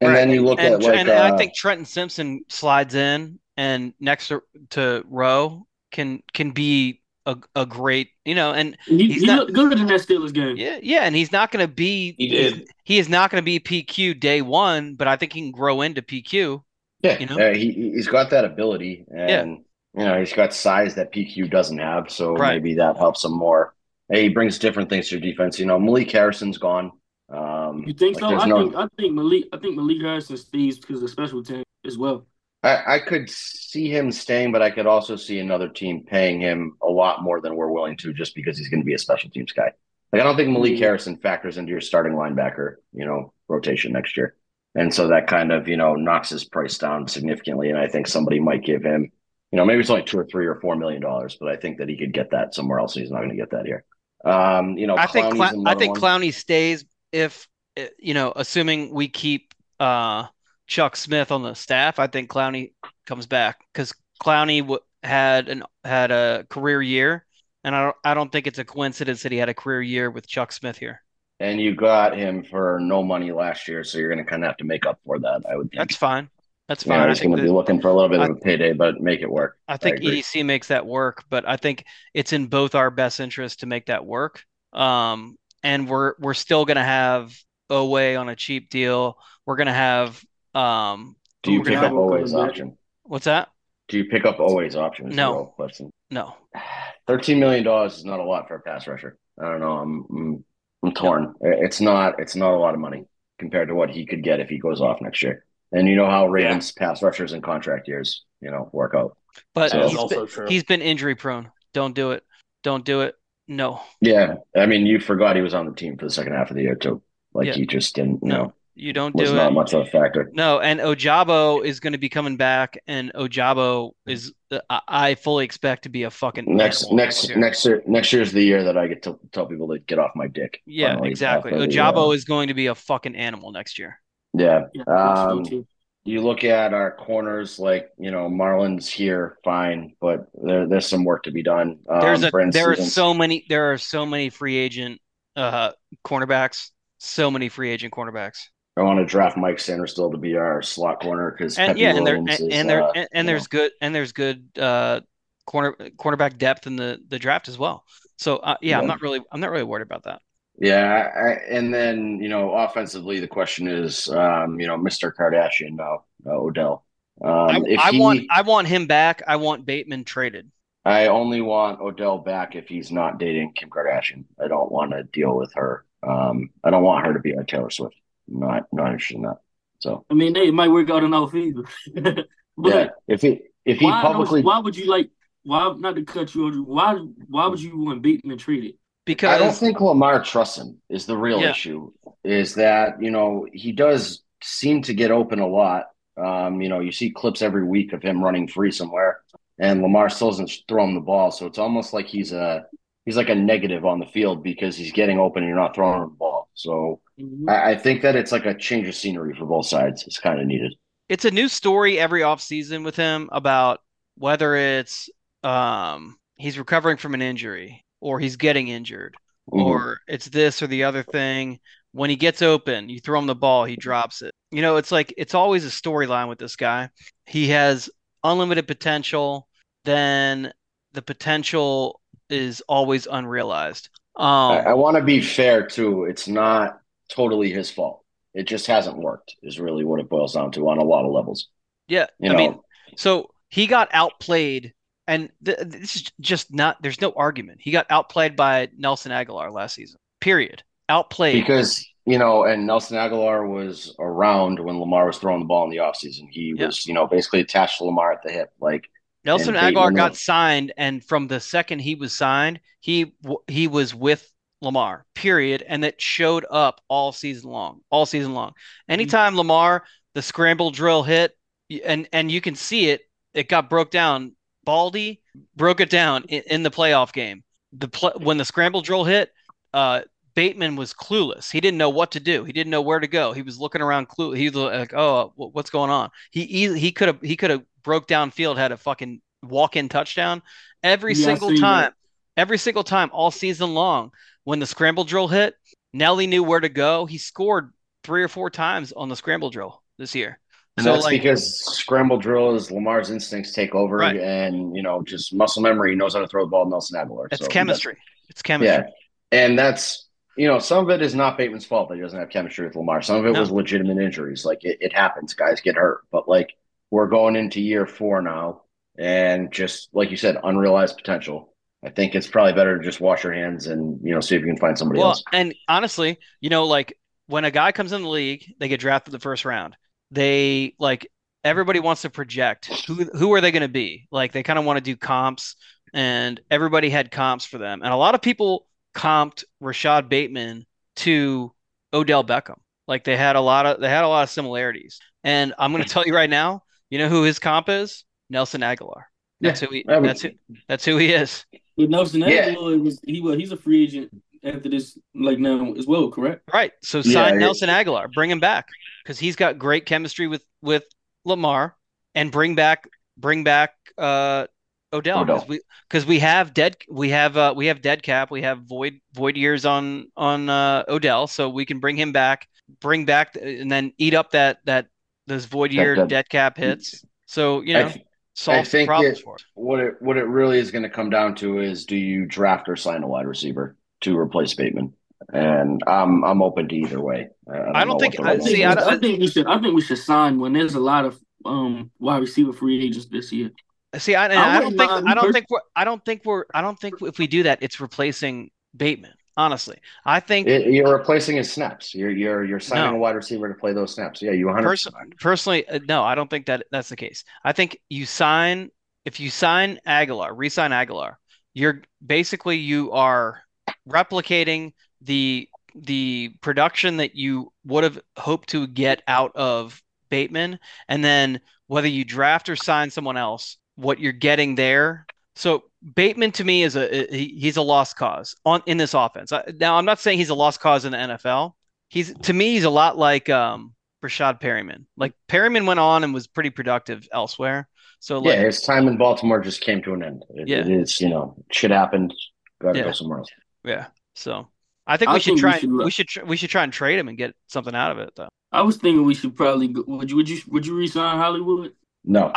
And Right. then you look and, at like, and uh, I think Trenton Simpson slides in and next to, to Rowe can can be a, a great you know and he, He's he not- good in that Steelers game. yeah yeah and he's not going to be He did. he is not going to be PQ day one but I think he can grow into PQ yeah, you know? uh, he he's got that ability, and Yeah. you know, he's got size that PQ doesn't have, so Right. maybe that helps him more. Hey, he brings different things to your defense. You know, Malik Harrison's gone. Um, You think like, so? I no- think I think Malik I think Malik Harrison stays because of special team as well. I, I could see him staying, but I could also see another team paying him a lot more than we're willing to, just because he's going to be a special teams guy. Like I don't think Malik Mhm. Harrison factors into your starting linebacker, you know, rotation next year, and so that kind of you know knocks his price down significantly. And I think somebody might give him, you know, maybe it's only two or three or four million dollars, but I think that he could get that somewhere else. He's not going to get that here. Um, you know, I think Clown- I think one. Clowney stays if uh, you know assuming we keep uh Chuck Smith on the staff I think Clowney comes back because Clowney w- had an had a career year and I don't I don't think it's a coincidence that he had a career year with Chuck Smith here. And you got him for no money last year, so you're going to kind of have to make up for that. I would think. That's fine. That's fine. I he's think going to be looking for a little bit I- of a payday, but make it work. I think agree. EDC makes that work, but I think it's in both our best interest to make that work. Um, and we're we're still gonna have Oweh on a cheap deal. We're gonna have um, Do you pick up always option? what's that? Do you pick up always option? No. question. No, Thirteen million dollars is not a lot for a pass rusher. I don't know. I'm I'm, I'm torn. It's not it's not a lot of money compared to what he could get if he goes off next year. And you know how Ravens pass rushers in contract years, you know, work out. but So- he's also been, true. he's been injury prone. Don't do it. Don't do it. No, Yeah, I mean, you forgot he was on the team for the second half of the year too. Like Yeah. he just didn't, you No, know, you don't was do not it. much of a factor. No, and Ojabo is going to be coming back, and Ojabo is I, I fully expect to be a fucking Next animal next year. next year next year's the year that I get to tell people to get off my dick. Yeah, finally, exactly. after Ojabo uh, is going to be a fucking animal next year. yeah. Yeah, I think so, Um, you look at our corners, like you know, Marlon's here, fine, but there, there's some work to be done. Um, There's a there are so many there are so many free agent uh cornerbacks, so many free agent cornerbacks. I want to draft Mike Sanders still to be our slot corner because And Pepe yeah, and there and, is, and there uh, and, and there's know, good and there's good uh corner cornerback depth in the the draft as well. So uh, yeah, I'm not really I'm not really worried about that. yeah. I, and then you know, offensively, the question is, um, you know, Mr. Kardashian now, uh, Odell. Um, I, if I he, want I want him back. I want Bateman traded. I only want Odell back if he's not dating Kim Kardashian. I don't want to deal with her. Um, I don't want her to be our Taylor Swift. Not not interested in that. So I mean, they it might work out in our favor. but yeah, if he if he why, publicly, why would you like? Why not to cut you? Audrey, Why why would you want Bateman traded? Because I don't think Lamar trusts him. Is the real Yeah. issue? Is that you know he does seem to get open a lot. Um, you know, you see clips every week of him running free somewhere, and Lamar still doesn't throw him the ball. So it's almost like he's a he's like a negative on the field because he's getting open and you're not throwing him the ball. So Mhm. I, I think that it's like a change of scenery for both sides. It's kind of needed. it's a new story every offseason with him about whether it's um he's recovering from an injury or he's getting injured Mhm. or it's this or the other thing. When he gets open, you throw him the ball, he drops it. You know, it's like it's always a storyline with this guy. He has unlimited potential, then the potential is always unrealized. Um, I, I want to be fair too. It's not totally his fault. It just hasn't worked. Is really what it boils down to on a lot of levels. Yeah, You I know, mean, so he got outplayed, and th- this is just not. There's no argument. He got outplayed by Nelson Agholor last season. Period. Outplayed. because you know, and Nelson Agholor was around when Lamar was throwing the ball in the offseason. He Yeah. was, you know, basically attached to Lamar at the hip. Like, Nelson Agholor got signed, and from the second he was signed, he he was with Lamar. Period, and that showed up all season long. All season long. Anytime Lamar the scramble drill hit, and and you can see it. It got broke down. Baldy broke it down in, in the playoff game. The when the scramble drill hit, uh, Bateman was clueless. He didn't know what to do. He didn't know where to go. He was looking around. Clue. He was like, "Oh, what's going on?" He he he could have he could have broke down field, had a fucking walk in touchdown every Yeah, single time. that. Every single time, all season long. When the scramble drill hit, Nelly knew where to go. He scored three or four times on the scramble drill this year. and So that's like, because scramble drill is Lamar's instincts take over, Right. and you know, just muscle memory. He knows how to throw the ball. Nelson Agholor. it's So chemistry. It's chemistry. Yeah, and that's you know, some of it is not Bateman's fault that he doesn't have chemistry with Lamar. Some of it No. was legitimate injuries. Like it, it happens, guys get hurt. But like we're going into year four now, and just like you said, unrealized potential. I think it's probably better to just wash your hands and you know see if you can find somebody Well, else. and honestly, you know, like when a guy comes in the league, they get drafted the first round. They like everybody wants to project who who are they going to be? Like they kind of want to do comps, and everybody had comps for them, and a lot of people comped Rashod Bateman to Odell Beckham. Like they had a lot of they had a lot of similarities. And I'm going to tell you right now, you know who his comp is? Nelson Agholor. That's who he. That's who. That's who he is. With Nelson Yeah. Agholor was he was he's a free agent after this like now as well, correct? Right. So sign it- Nelson Agholor, bring him back because he's got great chemistry with with Lamar, and bring back bring back uh Odell Odell. because we because we have dead we have uh we have dead cap we have void void years on on uh, Odell so we can bring him back bring back and then eat up that that those void year dead- dead cap hits so you know th- solve I the think problems it- for us. What it what it really is going to come down to is do you draft or sign a wide receiver to replace Bateman? And I'm I'm open to either way. I don't know think- what the I- think, see, I. I think we should. I think we should sign when There's a lot of um wide receiver free agents this year. See, I, and I I don't think I don't think we're I don't think we're I don't think if we do that, it's replacing Bateman. Honestly, I think It- you're replacing his snaps. You're you're you're signing No. a wide receiver to play those snaps. Yeah, you 100. Pers- personally, uh, no, I don't think that that's the case. I think you sign if you sign Agholor, re-sign Agholor, you're basically you are replicating the the production that you would have hoped to get out of Bateman, and then whether you draft or sign someone else, what you're getting there. So Bateman to me is a he- he's a lost cause on in this offense. I- Now I'm not saying he's a lost cause in the NFL. He's to me he's a lot like um Breshad Perriman. Like Perriman went on and was pretty productive elsewhere. So Yeah, his time in Baltimore just came to an end. It, Yeah. it is, you know, shit happened. Got to Yeah. go somewhere else. yeah. So I think I we should think we try should we should tr- we should try and trade him and get something out of it though. I was thinking we should probably go, would you would you would you resign Hollywood? No,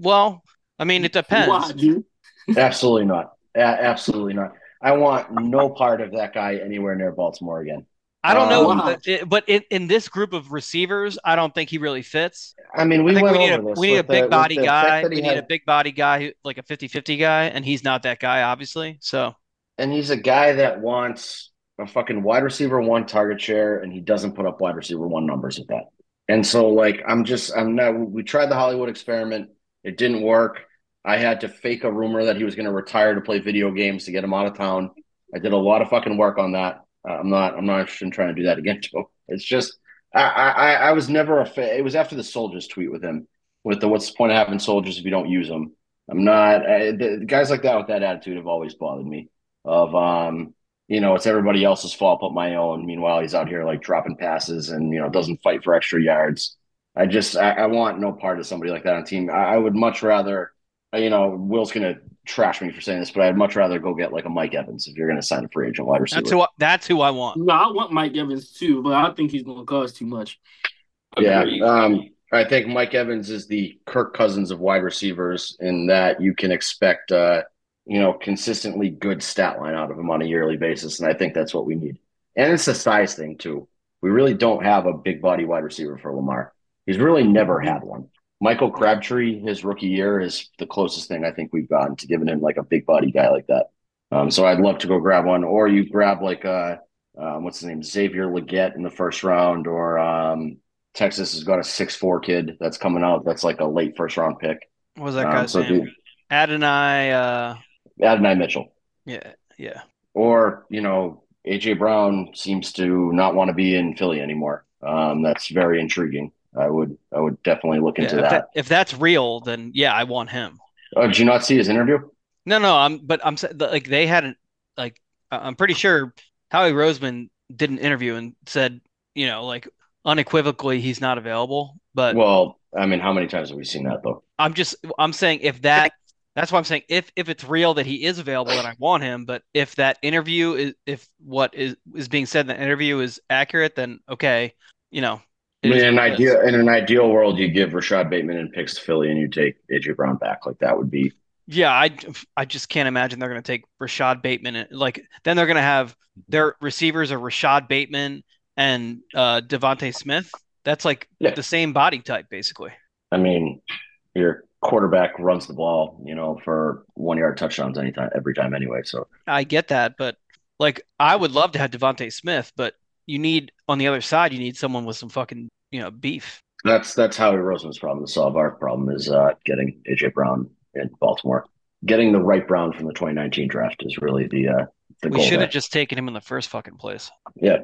Well, I mean it depends. Why, dude? Absolutely not. A- absolutely not. I want no part of that guy anywhere near Baltimore again. I don't know, Um, but, it, but in, in this group of receivers, I don't think he really fits. I mean, we I we need a this. we need a with the- big body guy. We need a big body guy, who, like a 50-50 guy, and he's not that guy, obviously. So and he's a guy that wants a fucking wide receiver one target share, and he doesn't put up wide receiver one numbers at that. And so, like, I'm just, I'm not. We tried the Hollywood experiment; it didn't work. I had to fake a rumor that he was going to retire to play video games to get him out of town. I did a lot of fucking work on that. Uh, I'm not, I'm not interested in trying to do that again, Joe. It's just, I, I, I was never a. Fa- it was after the soldiers tweet with him, with the what's the point of having soldiers if you don't use them? I'm not. I, the, guys like that with that attitude have always bothered me of um you know it's everybody else's fault but my own meanwhile he's out here like dropping passes and you know doesn't fight for extra yards i just i, I want no part of somebody like that on team I, I would much rather you know will's gonna trash me for saying this but i'd much rather go get like a mike evans if you're gonna sign a free agent wide receiver that's who I, that's who I want. No, I want Mike Evans too, but I think he's gonna cost too much. Yeah, um, I think Mike Evans is the Kirk Cousins of wide receivers in that you can expect, uh, you know, consistently good stat line out of him on a yearly basis, and I think that's what we need. And it's a size thing too. We really don't have a big body wide receiver for Lamar. He's really never had one. Michael Crabtree, his rookie year, is the closest thing I think we've gotten to giving him like a big body guy like that. Um, so I'd love to go grab one, or you grab like uh, um, what's his name, Xavier Legette in the first round, or um, Texas has got a six four kid that's coming out. That's like a late first round pick. What was that Um, guy's so name? dude, Adonai. Uh, Adonai Mitchell, yeah, yeah. or you know AJ Brown seems to not want to be in Philly anymore. Um, that's very intriguing. I would I would definitely look Yeah, into if, that. that, if that's real, then yeah, I want him. Oh, did you not see his interview? No, no, I'm but I'm like they hadn't like I- I'm pretty sure Howie Roseman did an interview and said, you know, like unequivocally he's not available. But Well, I mean, how many times have we seen that though? I'm just I'm saying if that that's why I'm saying if if it's real that he is available then I want him. But if that interview is if what is is being said in the interview is accurate, then okay, you know. I mean, in an what it is. ideal in an ideal world, you give Rashod Bateman and picks to Philly, and you take AJ Brown back. Like that would be Yeah, I, I just can't imagine they're going to take Rashod Bateman. and- Like then they're going to have their receivers are Rashad Bateman and uh, DeVonta Smith. That's like Yeah. the same body type, basically. I mean, your quarterback runs the ball, you know, for one yard touchdowns anytime, every time anyway. So I get that, but like I would love to have DeVonta Smith, but you need on the other side, you need someone with some fucking you know beef. that's that's Howie Roseman's problem to solve. Our problem is uh, getting AJ Brown in Baltimore. Getting the right Brown from the 2019 draft is really the uh, the We should have just taken him in the first fucking place. Yeah,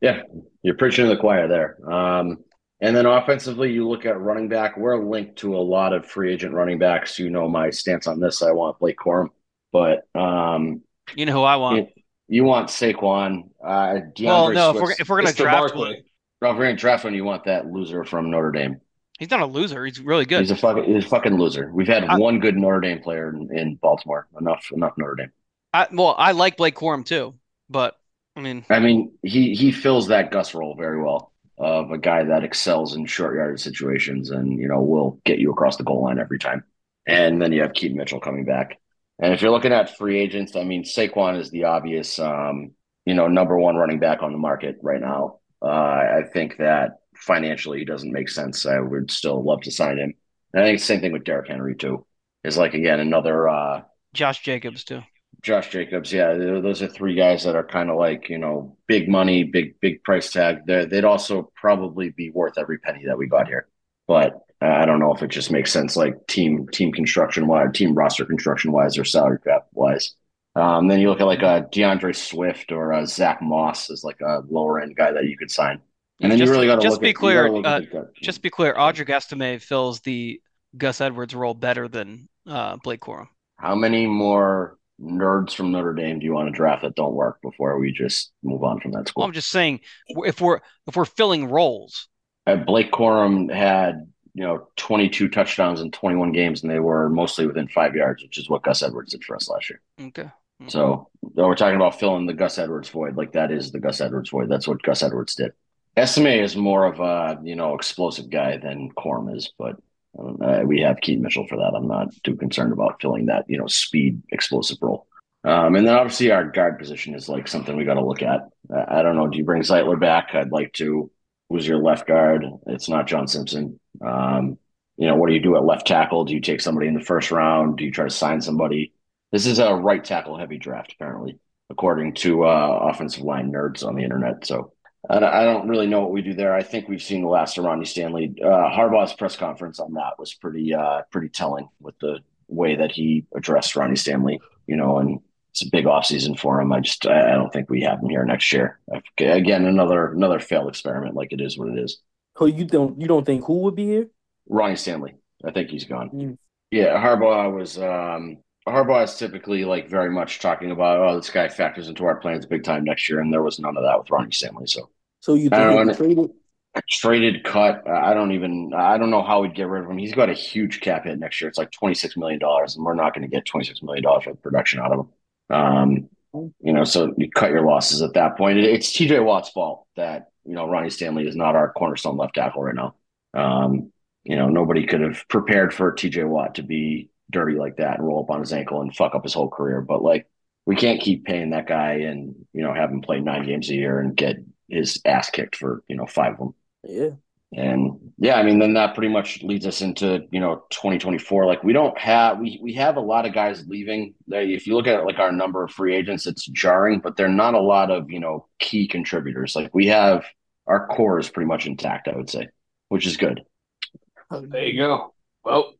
yeah, you're preaching to the choir there. Um, and then offensively, you look at running back. We're linked to a lot of free agent running backs. You know my stance on this. I want Blake Corum, but um, You know who I want? you, you want Saquon. Uh, D'Andre well, no, if we're if we're gonna draft one, Well, if we're gonna draft one, you want that loser from Notre Dame. He's not a loser. He's really good. He's a fucking he's a fucking loser. We've had I- one good Notre Dame player in, in Baltimore. Enough enough Notre Dame. I, well, I like Blake Corum too, but I mean, I mean, he he fills that Gus role very well of a guy that excels in short yardage situations and you know will get you across the goal line every time. And then you have Keaton Mitchell coming back. And if you're looking at free agents, I mean, Saquon is the obvious, um, you know, number one running back on the market right now. Uh, I think that financially he doesn't make sense. I would still love to sign him. And I think the same thing with Derrick Henry too. Is like again another uh, Josh Jacobs too. Josh Jacobs, yeah, those are three guys that are kind of like you know big money, big big price tag. They're, they'd also probably be worth every penny that we got here, but I don't know if it just makes sense, like team team construction wise, team roster construction wise, or salary cap wise. Um, then you look at like a D'Andre Swift or a Zach Moss as like a lower end guy that you could sign, and then just, you really got to just look be at, clear. Uh, just be clear. Audric Estime fills the Gus Edwards role better than uh, Blake Corum. How many more nerds from Notre Dame do you want to draft that don't work before we just move on from that school? Well, I'm just saying, if we're if we're filling roles, Uh, Blake Corum had you know 22 touchdowns in 21 games, and they were mostly within five yards, which is what Gus Edwards did for us last year. okay. So though we're talking about filling the Gus Edwards void, like that is the Gus Edwards void. That's what Gus Edwards did. Estime is more of a you know explosive guy than Corum is, but uh, we have Keaton Mitchell for that. I'm not too concerned about filling that you know speed explosive role. Um, and then obviously our guard position is like something we got to look at. I, I don't know. Do you bring Zeitler back? I'd like to. Who's your left guard? It's not John Simpson. Um, you know, what do you do at left tackle? Do you take somebody in the first round? Do you try to sign somebody? This is a right tackle heavy draft, apparently, according to uh, offensive line nerds on the internet. So I don't- really know what we do there. I think we've seen the last of Ronnie Stanley. Uh, Harbaugh's press conference on that was pretty uh, pretty telling with the way that he addressed Ronnie Stanley. You know, and it's a big offseason for him. I just I don't think we have him here next year. Again, another another failed experiment. Like it is what it is. Who you don't you don't think who would be here? Ronnie Stanley. I think he's gone. Mm. Yeah, Harbaugh was um Harbaugh is typically like very much talking about oh this guy factors into our plans big time next year, and there was none of that with Ronnie Stanley. So So you think traded? traded cut. I don't even I don't know how we'd get rid of him. He's got a huge cap hit next year. It's like twenty six million dollars, and we're not going to get twenty six million dollars for production out of him. Um, you know, so you cut your losses at that point. It's T.J. Watt's fault that you know Ronnie Stanley is not our cornerstone left tackle right now. Um, you know, nobody could have prepared for T.J. Watt to be dirty like that and roll up on his ankle and fuck up his whole career. But like, we can't keep paying that guy and you know have him play nine games a year and get his ass kicked for you know five of them. Yeah. And yeah, I mean, then that pretty much leads us into you know 2024. Like we don't have we we have a lot of guys leaving. They, if you look at like our number of free agents, it's jarring, but they're not a lot of you know key contributors. Like we have our core is pretty much intact, I would say, which is good. There you go. Well,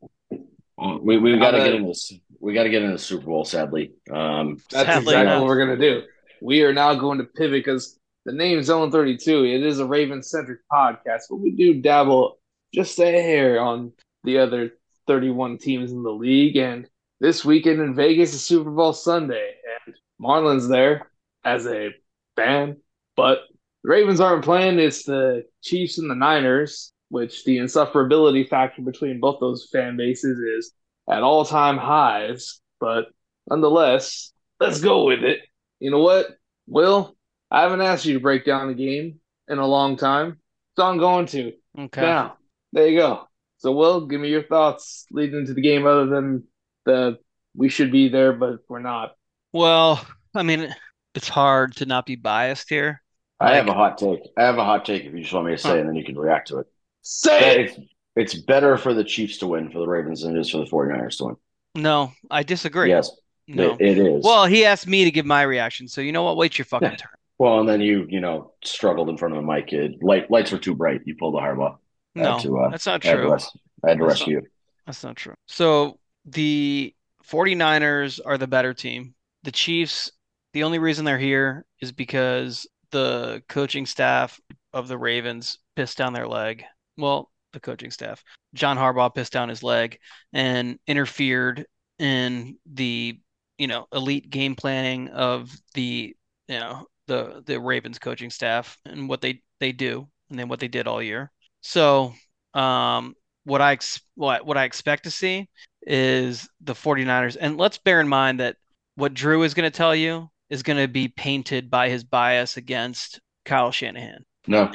We we got to get the- into this. We got to get into the Super Bowl. Sadly, um, That's Sadly exactly enough. what we're gonna do. We are now going to pivot because the name Zone Thirty Two. It is a Raven centric podcast, but we do dabble just a hair on the other thirty one teams in the league. And this weekend in Vegas is Super Bowl Sunday, and Marlins there as a fan, but the Ravens aren't playing. It's the Chiefs and the Niners, which the insufferability factor between both those fan bases is at all time highs. But nonetheless, let's go with it. You know what, Will? I haven't asked you to break down the game in a long time, so I'm going to Okay. now. There you go. So, Will, give me your thoughts leading into the game, other than the we should be there, but we're not. Well, I mean, it's hard to not be biased here. I have a hot take. I have a hot take. If you just want me to say, Huh. it, and then you can react to it. Say it. It's, it's better for the Chiefs to win for the Ravens than it is for the 49ers to win. No, I disagree. Yes, No. it, it is. Well, he asked me to give my reaction, so you know what? Wait your fucking Yeah. turn. Well, and then you, you know, struggled in front of the mic. It, light, lights were too bright. You pulled the Harbaugh. No, to, uh, that's not I had to, true. I had to That's rescue you. That's not true. So the 49ers are the better team. The Chiefs, the only reason they're here is because the coaching staff of the Ravens pissed down their leg. Well, the coaching staff. John Harbaugh pissed down his leg and interfered in the, you know, elite game planning of the, you know, the the Ravens coaching staff and what they they do and then what they did all year. So, um what I what what I expect to see is the 49ers. And let's bear in mind that what Drew is going to tell you is going to be painted by his bias against Kyle Shanahan No,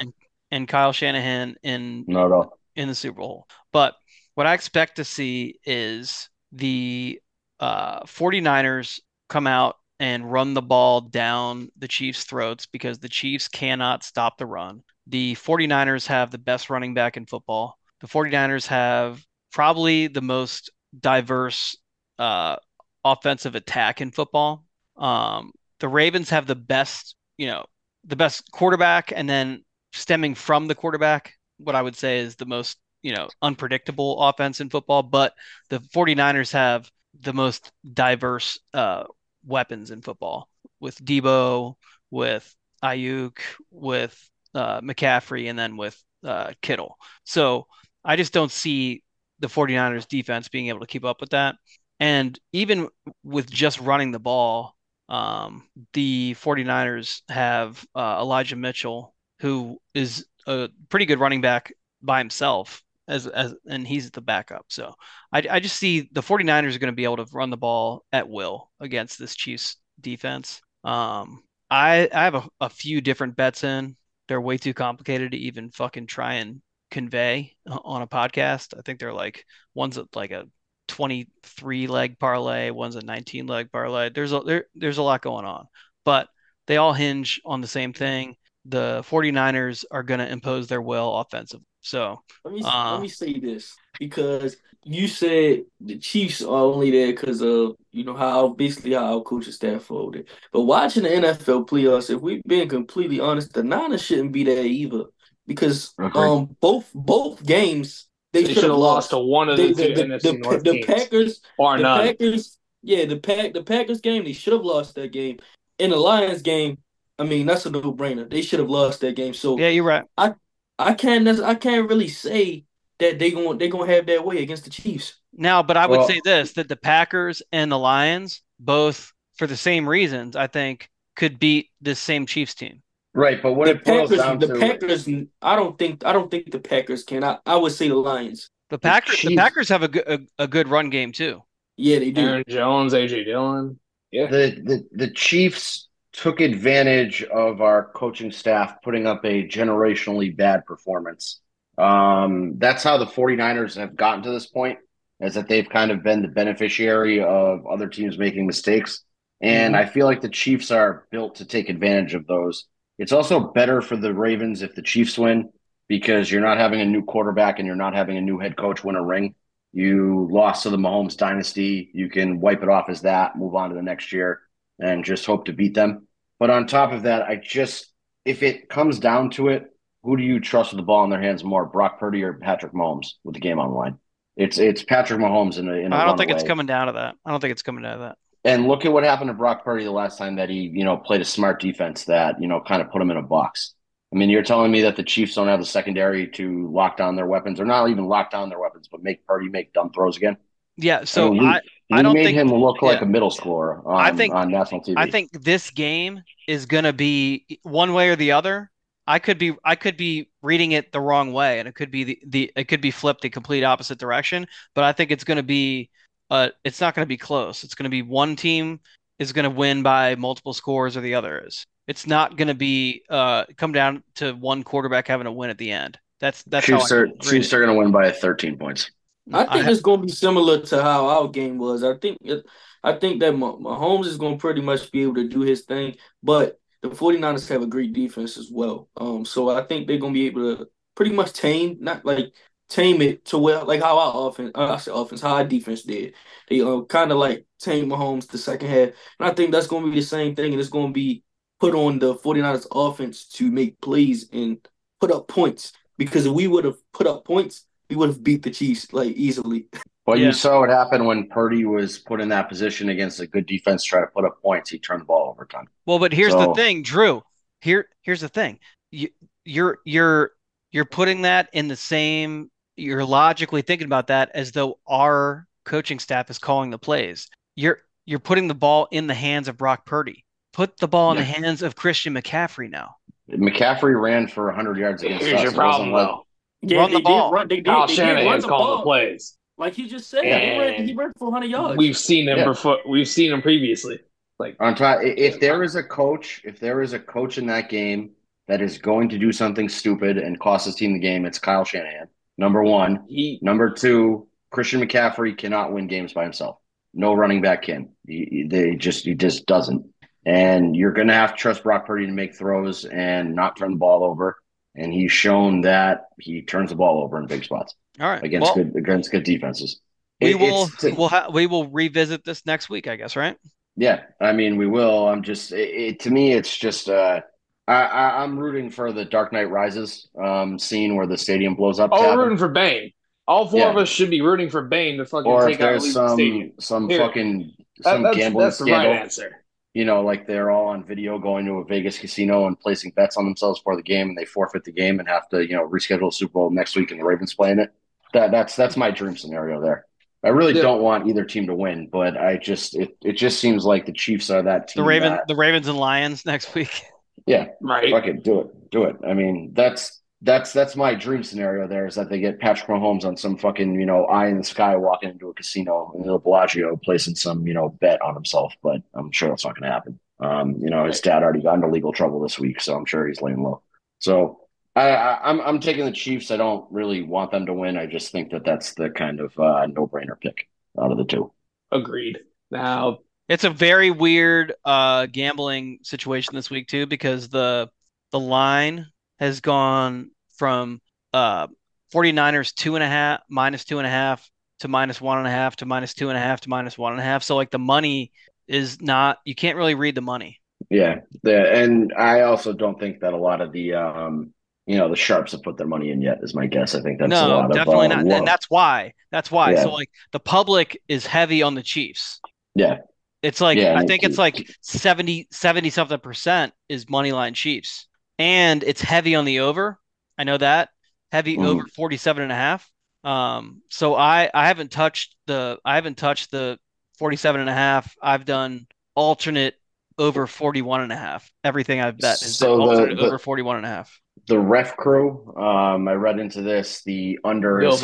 and Kyle Shanahan in not at all. in the Super Bowl. But what I expect to see is the uh, 49ers come out and run the ball down the Chiefs' throats because the Chiefs cannot stop the run. The 49ers have the best running back in football. The 49ers have probably the most diverse uh, offensive attack in football. Um, the Ravens have the best, you know, the best quarterback, and then stemming from the quarterback, what I would say is the most, you know, unpredictable offense in football. But the 49ers have the most diverse uh, weapons in football with Deebo, with Aiyuk, with uh, McCaffrey, and then with uh, Kittle. So I just don't see the 49ers defense being able to keep up with that. And even with just running the ball, um, the 49ers have uh, Elijah Mitchell, who is a pretty good running back by himself as as and he's the backup. So I, I just see the 49ers are going to be able to run the ball at will against this Chiefs defense. Um, I I have a, a few different bets in. They're way too complicated to even fucking try and convey on a podcast. I think they're like one's like a 23 leg parlay, one's a 19 leg parlay. There's a there, there's a lot going on, but they all hinge on the same thing. The 49ers are going to impose their will offensively. So Let me Uh, let me say this because you said the Chiefs are only there because of you know how basically how our coaching staff folded. But watching the NFL playoffs, if we've been completely honest, the Niners shouldn't be there either because Okay. um both both games they, They should have lost. to one of They- the two the, NFC the, North the teams, Packers or the none. Packers, yeah, the pack the Packers game, they should have lost that game. In the Lions game, I mean, that's a no-brainer. They should have lost that game. So yeah, you're right. I I can't I can't really say that they going they gonna have their way against the Chiefs. Now, but I would Well- say this that the Packers and the Lions, both for the same reasons, I think could beat this same Chiefs team. Right, but what The it boils Packers, down the to Packers, I don't think I don't think the Packers can. I, I would say the Lions. The Packers, the Chiefs- Packers have a good a, a good run game too. Yeah, they do. Aaron Jones, AJ Dillon. Yeah. the, the the Chiefs took advantage of our coaching staff putting up a generationally bad performance. Um, that's how the 49ers have gotten to this point, is that they've kind of been the beneficiary of other teams making mistakes. And I feel like the Chiefs are built to take advantage of those. It's also better for the Ravens if the Chiefs win because you're not having a new quarterback and you're not having a new head coach win a ring. You lost to the Mahomes dynasty. You can wipe it off as that, move on to the next year, and just hope to beat them. But on top of that, I just, if it comes down to it, who do you trust with the ball in their hands more, Brock Purdy or Patrick Mahomes with the game on the line? It's it's Patrick Mahomes in a, in a I don't think it's coming down to that. I don't think it's coming down to that. And look at what happened to Brock Purdy the last time that he, you know, played a smart defense that, you know, kind of put him in a box. I mean, you're telling me that the Chiefs don't have the secondary to lock down their weapons, or not even lock down their weapons, but make Purdy make dumb throws again. Yeah, so mean, you- I, I don't made think him look like yeah. a middle schooler on, I think- on national TV. I think this game is gonna be one way or the other. I could be I could be reading it the wrong way, and it could be the, the it could be flipped the complete opposite direction. But I think it's gonna be uh it's not gonna be close. It's gonna be one team is gonna win by multiple scores, or the other is. It's not gonna be uh come down to one quarterback having a win at the end. That's that's Chiefs how I are Chiefs are going to win by 13 points. I think ha- it's going to be similar to how our game was. I think it, I think that Mah- Mahomes is going to pretty much be able to do his thing, but the 49ers have a great defense as well. Um, so I think they're going to be able to pretty much tame, not like tame it to where like how our offense, uh, I say offense, how our defense did. They uh, kind of like tame Mahomes the second half, and I think that's going to be the same thing, and it's going to be put on the 49ers offense to make plays and put up points. Because if we would have put up points, we would have beat the Chiefs like easily. But Yeah. you saw what happened when Purdy was put in that position against a good defense, try to put up points. He turned the ball over time. Well, but here's the thing, Drew. Here, here's the thing. You, you're you're you're putting that in the same. You're logically thinking about that as though our coaching staff is calling the plays. You're you're putting the ball in the hands of Brock Purdy. Put the ball in the hands of Christian McCaffrey now. McCaffrey ran for 100 yards against Here's us. your It wasn't problem, like though. Yeah, Run they the ball. did run. They did. Kyle they did run the calling ball. the plays. Like he just said, he ran, he And ran 400 yards. We've seen him Yeah. before. We've seen him previously. Like On top, i- if there is a coach, if there is a coach in that game that is going to do something stupid and cost his team the game, it's Kyle Shanahan. Number one. he, Number two, Christian McCaffrey cannot win games by himself. No running back can. He, he- they just he just doesn't. And you're going to have to trust Brock Purdy to make throws and not turn the ball over. And he's shown that he turns the ball over in big spots All right. against well, good against good defenses. we It- will we'll ha- we will revisit this next week, I guess, right? Yeah, I mean, we will. I'm just, it, it, to me, it's just, uh, I, I, I'm rooting for the Dark Knight Rises um, scene where the stadium blows up. oh, rooting for Bane. All four Yeah. of us should be rooting for Bane to fucking or if take out there's Allegiant some Stadium. some Here. fucking That- some that's gambling that's the scandal. right answer. You know, like they're all on video going to a Vegas casino and placing bets on themselves for the game, and they forfeit the game and have to, you know, reschedule the Super Bowl next week, and the Ravens playing it. That that's that's my dream scenario there. I really Yeah. don't want either team to win, but I just it, it just seems like the Chiefs are that team. The Raven that- the Ravens and Lions next week. yeah, Right. Fuck it, do it, do it. I mean, that's that's that's my dream scenario. There is that they get Patrick Mahomes on some fucking you know eye in the sky walking into a casino in the Bellagio placing some you know bet on himself, but I'm sure that's not going to happen. Um, you know, his dad already got into legal trouble this week, so I'm sure he's laying low. So I, I I'm I'm taking the Chiefs. I don't really want them to win. I just think that that's the kind of uh, no brainer pick out of the two. Agreed. Now, It's a very weird uh gambling situation this week too because the the line has gone from uh 49ers two and a half minus two and a half to minus one and a half to minus two and a half to minus one and a half. So like the money is not you can't really read the money. Yeah, the, and I also don't think that a lot of the um, you know, the sharps have put their money in yet. Is my guess. I think that's a no, lot definitely of uh, not. And that's why. That's why. Yeah. So like the public is heavy on the Chiefs. yeah, It's like Yeah, I think it's like 70 70 something percent is money line Chiefs. And it's heavy on the over. I know that. Heavy Mhm. over 47 and a half. Um so I I haven't touched the I haven't touched the 47 and a half. I've done alternate over 41 and a half. Everything I've bet is So the- the- over 41 and a half. the ref crew. Um, I read into this. The under Bill is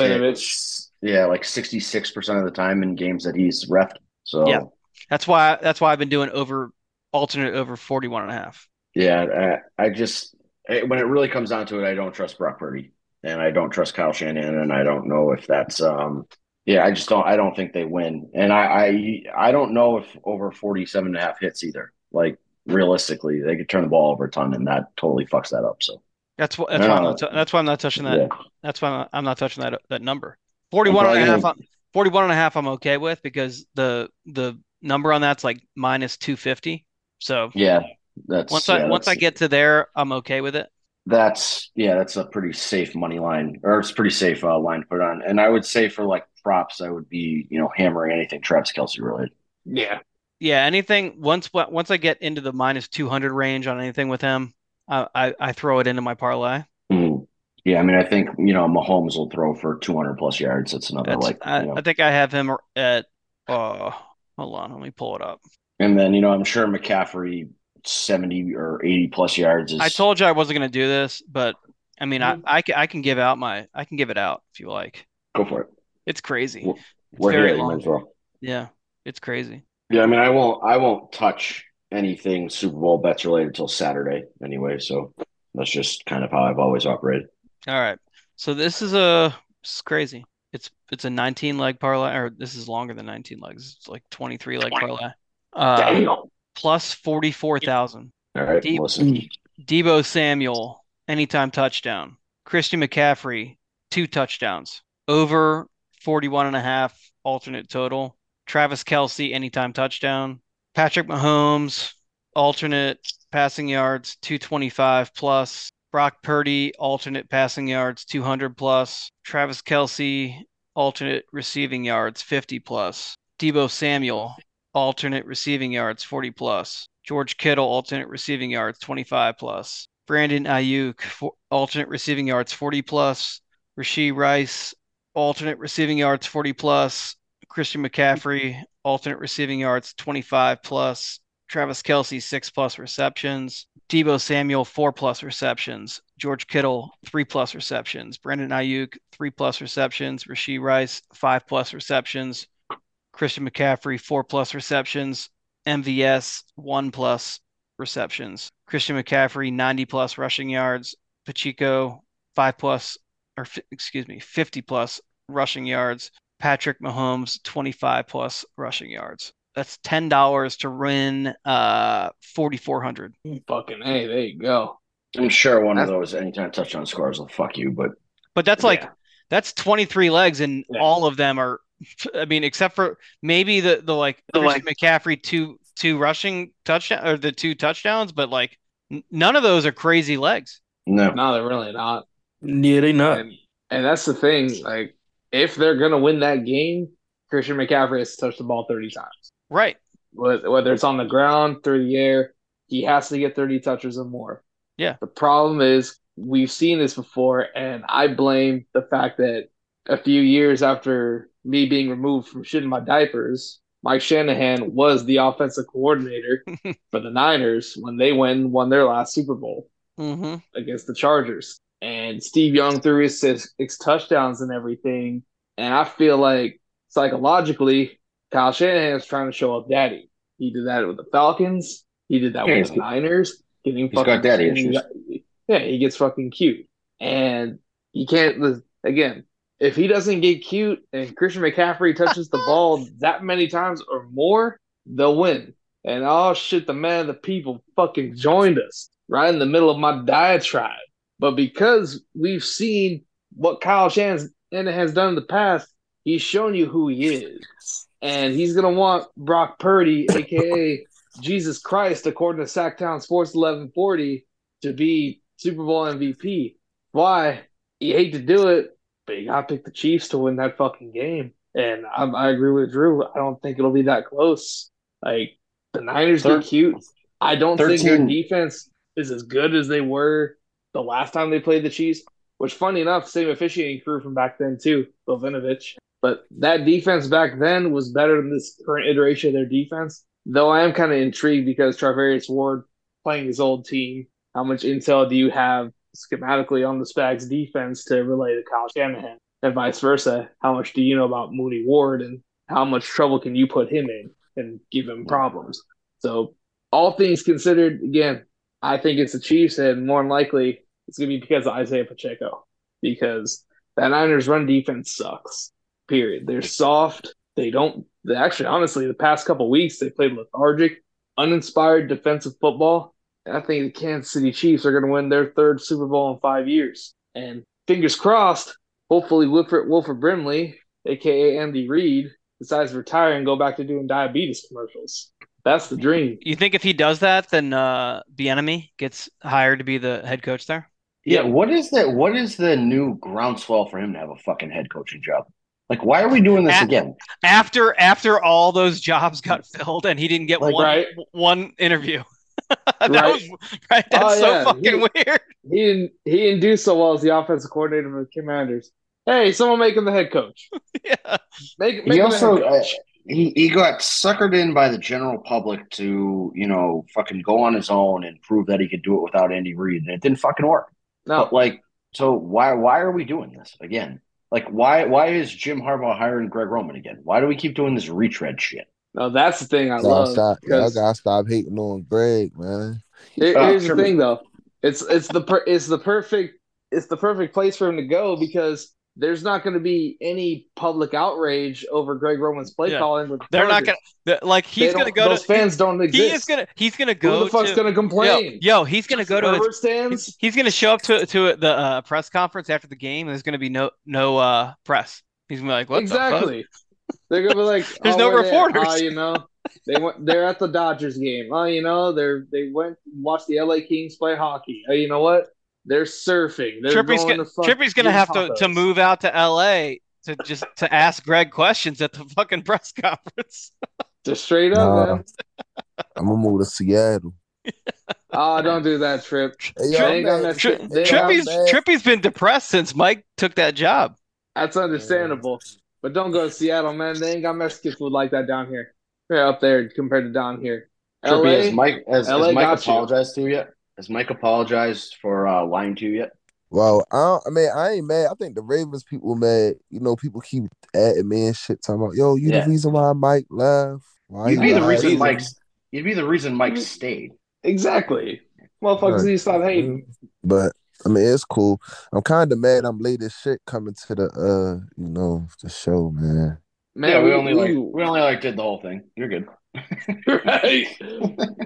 hit, yeah, like sixty six percent of the time in games that he's refed. So Yeah. That's why that's why I've been doing over alternate over 41 and a half. Yeah, I, I just when it really comes down to it, I don't trust Brock Purdy, and I don't trust Kyle Shanahan, and I don't know if that's um yeah, I just don't I don't think they win, and I I I don't know if over 47 and a half hits either. Like realistically, they could turn the ball over a ton, and that totally fucks that up. So That's why that's why I'm not that's why I'm not touching that. yeah, That's why I'm not, touching that that number. 41 and a half, gonna- 41 and a half I'm okay with because the the number on that's like minus 250. So yeah, that's once I yeah, once I get to there, I'm okay with it. That's yeah, that's a pretty safe money line, or it's pretty safe uh, line to put on. And I would say for like props, I would be you know hammering anything Travis Kelce related. yeah. Yeah, anything once once I get into the minus 200 range on anything with him, I I, I throw it into my parlay. Mm. Yeah, I mean, I think you know Mahomes will throw for 200 plus yards. That's another That's, like, I, you know. I think I have him at uh hold on, let me pull it up. and then you know I'm sure McCaffrey 70 or 80 plus yards is. I told you I wasn't going to do this, but I mean, Mm-hmm. I, I, can, I can give out my, I can give it out if you like. go for it. It's crazy. It's We're very here. You long. might as well. Yeah, it's crazy. Yeah, I mean, I won't. I won't touch anything Super Bowl bets related until Saturday anyway. So that's just kind of how I've always operated. All right. So this is a, is crazy. It's, it's a 19 leg parlay, or this is longer than 19 legs. It's like 23 leg parlay. Uh, Damn. Plus 44,000. All right, Deep- listen. Deebo Samuel, anytime touchdown. Christian McCaffrey, two touchdowns. Over 41 and a half alternate total. Travis Kelce, anytime touchdown. Patrick Mahomes, alternate passing yards, 225 plus. Brock Purdy, alternate passing yards, 200 plus. Travis Kelce, alternate receiving yards, 50 plus. Deebo Samuel, alternate receiving yards, 40 plus. George Kittle, alternate receiving yards, 25 plus. Brandon Aiyuk, alternate receiving yards, 40 plus. Rashee Rice, alternate receiving yards, 40 plus. Christian McCaffrey, alternate receiving yards, 25 plus. Travis Kelce, six plus receptions. Deebo Samuel, four plus receptions. George Kittle, three plus receptions. Brandon Aiyuk, three plus receptions. Rashee Rice, five plus receptions. Christian McCaffrey, four plus receptions. MVS, one plus receptions. Christian McCaffrey, 90 plus rushing yards. Pacheco, five plus, or f- excuse me, 50 plus rushing yards. Patrick Mahomes, 25 plus rushing yards. That's ten dollars to win uh forty four hundred. Fucking hey, there you go. I'm sure one of those anytime touchdown scores will fuck you, but But that's like that's twenty three legs, and Yeah. all of them are. I mean, except for maybe the the like The, Christian McCaffrey two two rushing touchdown or the two touchdowns, but like n- none of those are crazy legs. no. No, they're really not. Yeah, they not. And and that's the thing. Like, if they're gonna win that game, Christian McCaffrey has to touch the ball thirty times. Right. Whether it's on the ground, through the air, he has to get thirty touches or more. Yeah. The problem is we've seen this before, and I blame the fact that a few years after me being removed from shitting my diapers, Mike Shanahan was the offensive coordinator for the Niners when they went and won their last Super Bowl Mm-hmm. against the Chargers. And Steve Young threw his six, six touchdowns and everything. And I feel like psychologically, Kyle Shanahan is trying to show up daddy. He did that with the Falcons. He did that Yeah, with the Niners. Getting he's got daddy issues. yeah, he gets fucking cute. And he can't, again, if he doesn't get cute and Christian McCaffrey touches the ball that many times or more, they'll win. And oh shit, the man of the people fucking joined us right in the middle of my diatribe. But because we've seen what Kyle Shanahan has done in the past, he's shown you who he is. And he's going to want Brock Purdy, aka Jesus Christ, according to Sactown Sports 1140, to be Super Bowl MVP. Why? You hate to do it, but you got to pick the Chiefs to win that fucking game. And I, I agree with Drew. I don't think it'll be that close. Like, the Niners Thir- get cute. I don't think their defense is as good as they were the last time they played the Chiefs. Which, funny enough, same officiating crew from back then too, Bill Vinovich. But that defense back then was better than this current iteration of their defense. Though I am kind of intrigued because Charvarius Ward playing his old team. How much intel do you have schematically on the Spags defense to relay to Kyle Shanahan, and vice versa? How much do you know about Mooney Ward, and how much trouble can you put him in and give him problems? So, all things considered, again, I think it's the Chiefs, and more than likely, it's going to be because of Isaiah Pacheco. Because that Niners run defense sucks. Period. They're soft. They don't. They actually, honestly, the past couple weeks they played lethargic, uninspired defensive football. And I think the Kansas City Chiefs are going to win their third Super Bowl in five years. And fingers crossed, hopefully Wilfred Wilford Brimley, aka Andy Reid, decides to retire and go back to doing diabetes commercials. That's the dream. You think if he does that, then uh enemy gets hired to be the head coach there? Yeah, what is that? What is the new groundswell for him to have a fucking head coaching job? Like, why are we doing this At- again? After after all those jobs got filled and he didn't get Like, one right. one interview. that Right. was right. That's Oh, so yeah. fucking He- weird. He didn't. He didn't do so well as the offensive coordinator for the Commanders. Hey, someone make him the head coach. yeah. Make, make He him also the uh, head coach. he he got suckered in by the general public to you know fucking go on his own and prove that he could do it without Andy Reid, and it didn't fucking work. no, But like, so why why are we doing this again? Like, why why is Jim Harbaugh hiring Greg Roman again? Why do we keep doing this retread shit? No, that's the thing I Y'all love. stop. Y'all gotta stop hating on Greg, man. Here- Uh, here's sure. the thing, though. It's it's the per, it's the perfect it's the perfect place for him to go because there's not going to be any public outrage over Greg Roman's play Yeah. calling. With They're not gonna the- like he's gonna go Those to fans don't exist. he is gonna he's gonna go Who the fuck's to going to complain? yo, yo he's gonna go to his, stands. he's gonna show up to to the uh, press conference after the game and there's gonna be no no uh press. He's gonna be like, what the fuck? exactly. They're gonna be like, There's oh, no where reporters. Oh, you know, they went. They're at the Dodgers game. Oh, you know, they're they went and watched the LA Kings play hockey. Oh, you know what? They're surfing. They're Trippy's going gonna to Trippy's gonna have to, to move out to LA to just to ask Greg questions at the fucking press conference. Just straight up, Nah. man. I'm gonna move to Seattle. Oh, don't do that, Trip. Hey, They y'all ain't got mad- that Tri- shit. They y'all don't- Trippy's Trippy's been depressed since Mike took that job. That's understandable. But don't go to Seattle, man. They ain't got Mexican food like that down here. They're up there compared to down here. Trippy, LA, has Mike has, LA has Mike got you. apologized to you yet? Has Mike apologized for uh, lying to you yet? Well, I, don't, I mean, I ain't mad. I think the Ravens people mad. You know, people keep adding me and shit, talking about, yo, you Yeah. the reason why Mike left. Why You'd be the lied?" reason Mike's. You'd be the reason Mike stayed. Exactly. Motherfuckers Right. need to stop hating. But I mean, it's cool. I'm kind of mad. I'm late as shit coming to the uh, you know, the show, man. Man, yeah, we, we- only like we- we only like did the whole thing. You're good. right?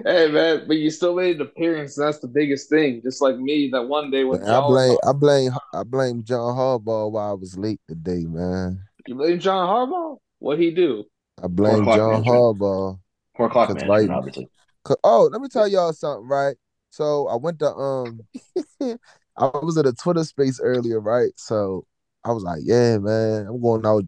hey man, but you still made an appearance. That's the biggest thing. Just like me, that one day when I blame, I blame, I blame John Harbaugh why I was late today, man. you blame John Harbaugh. What he do? I blame John management. Harbaugh. Poor clock 'Cause, management, right- obviously. 'cause- oh, let me tell y'all something, right? So I went to um, I was at a Twitter space earlier, right? So I was like, yeah, man, I'm going out.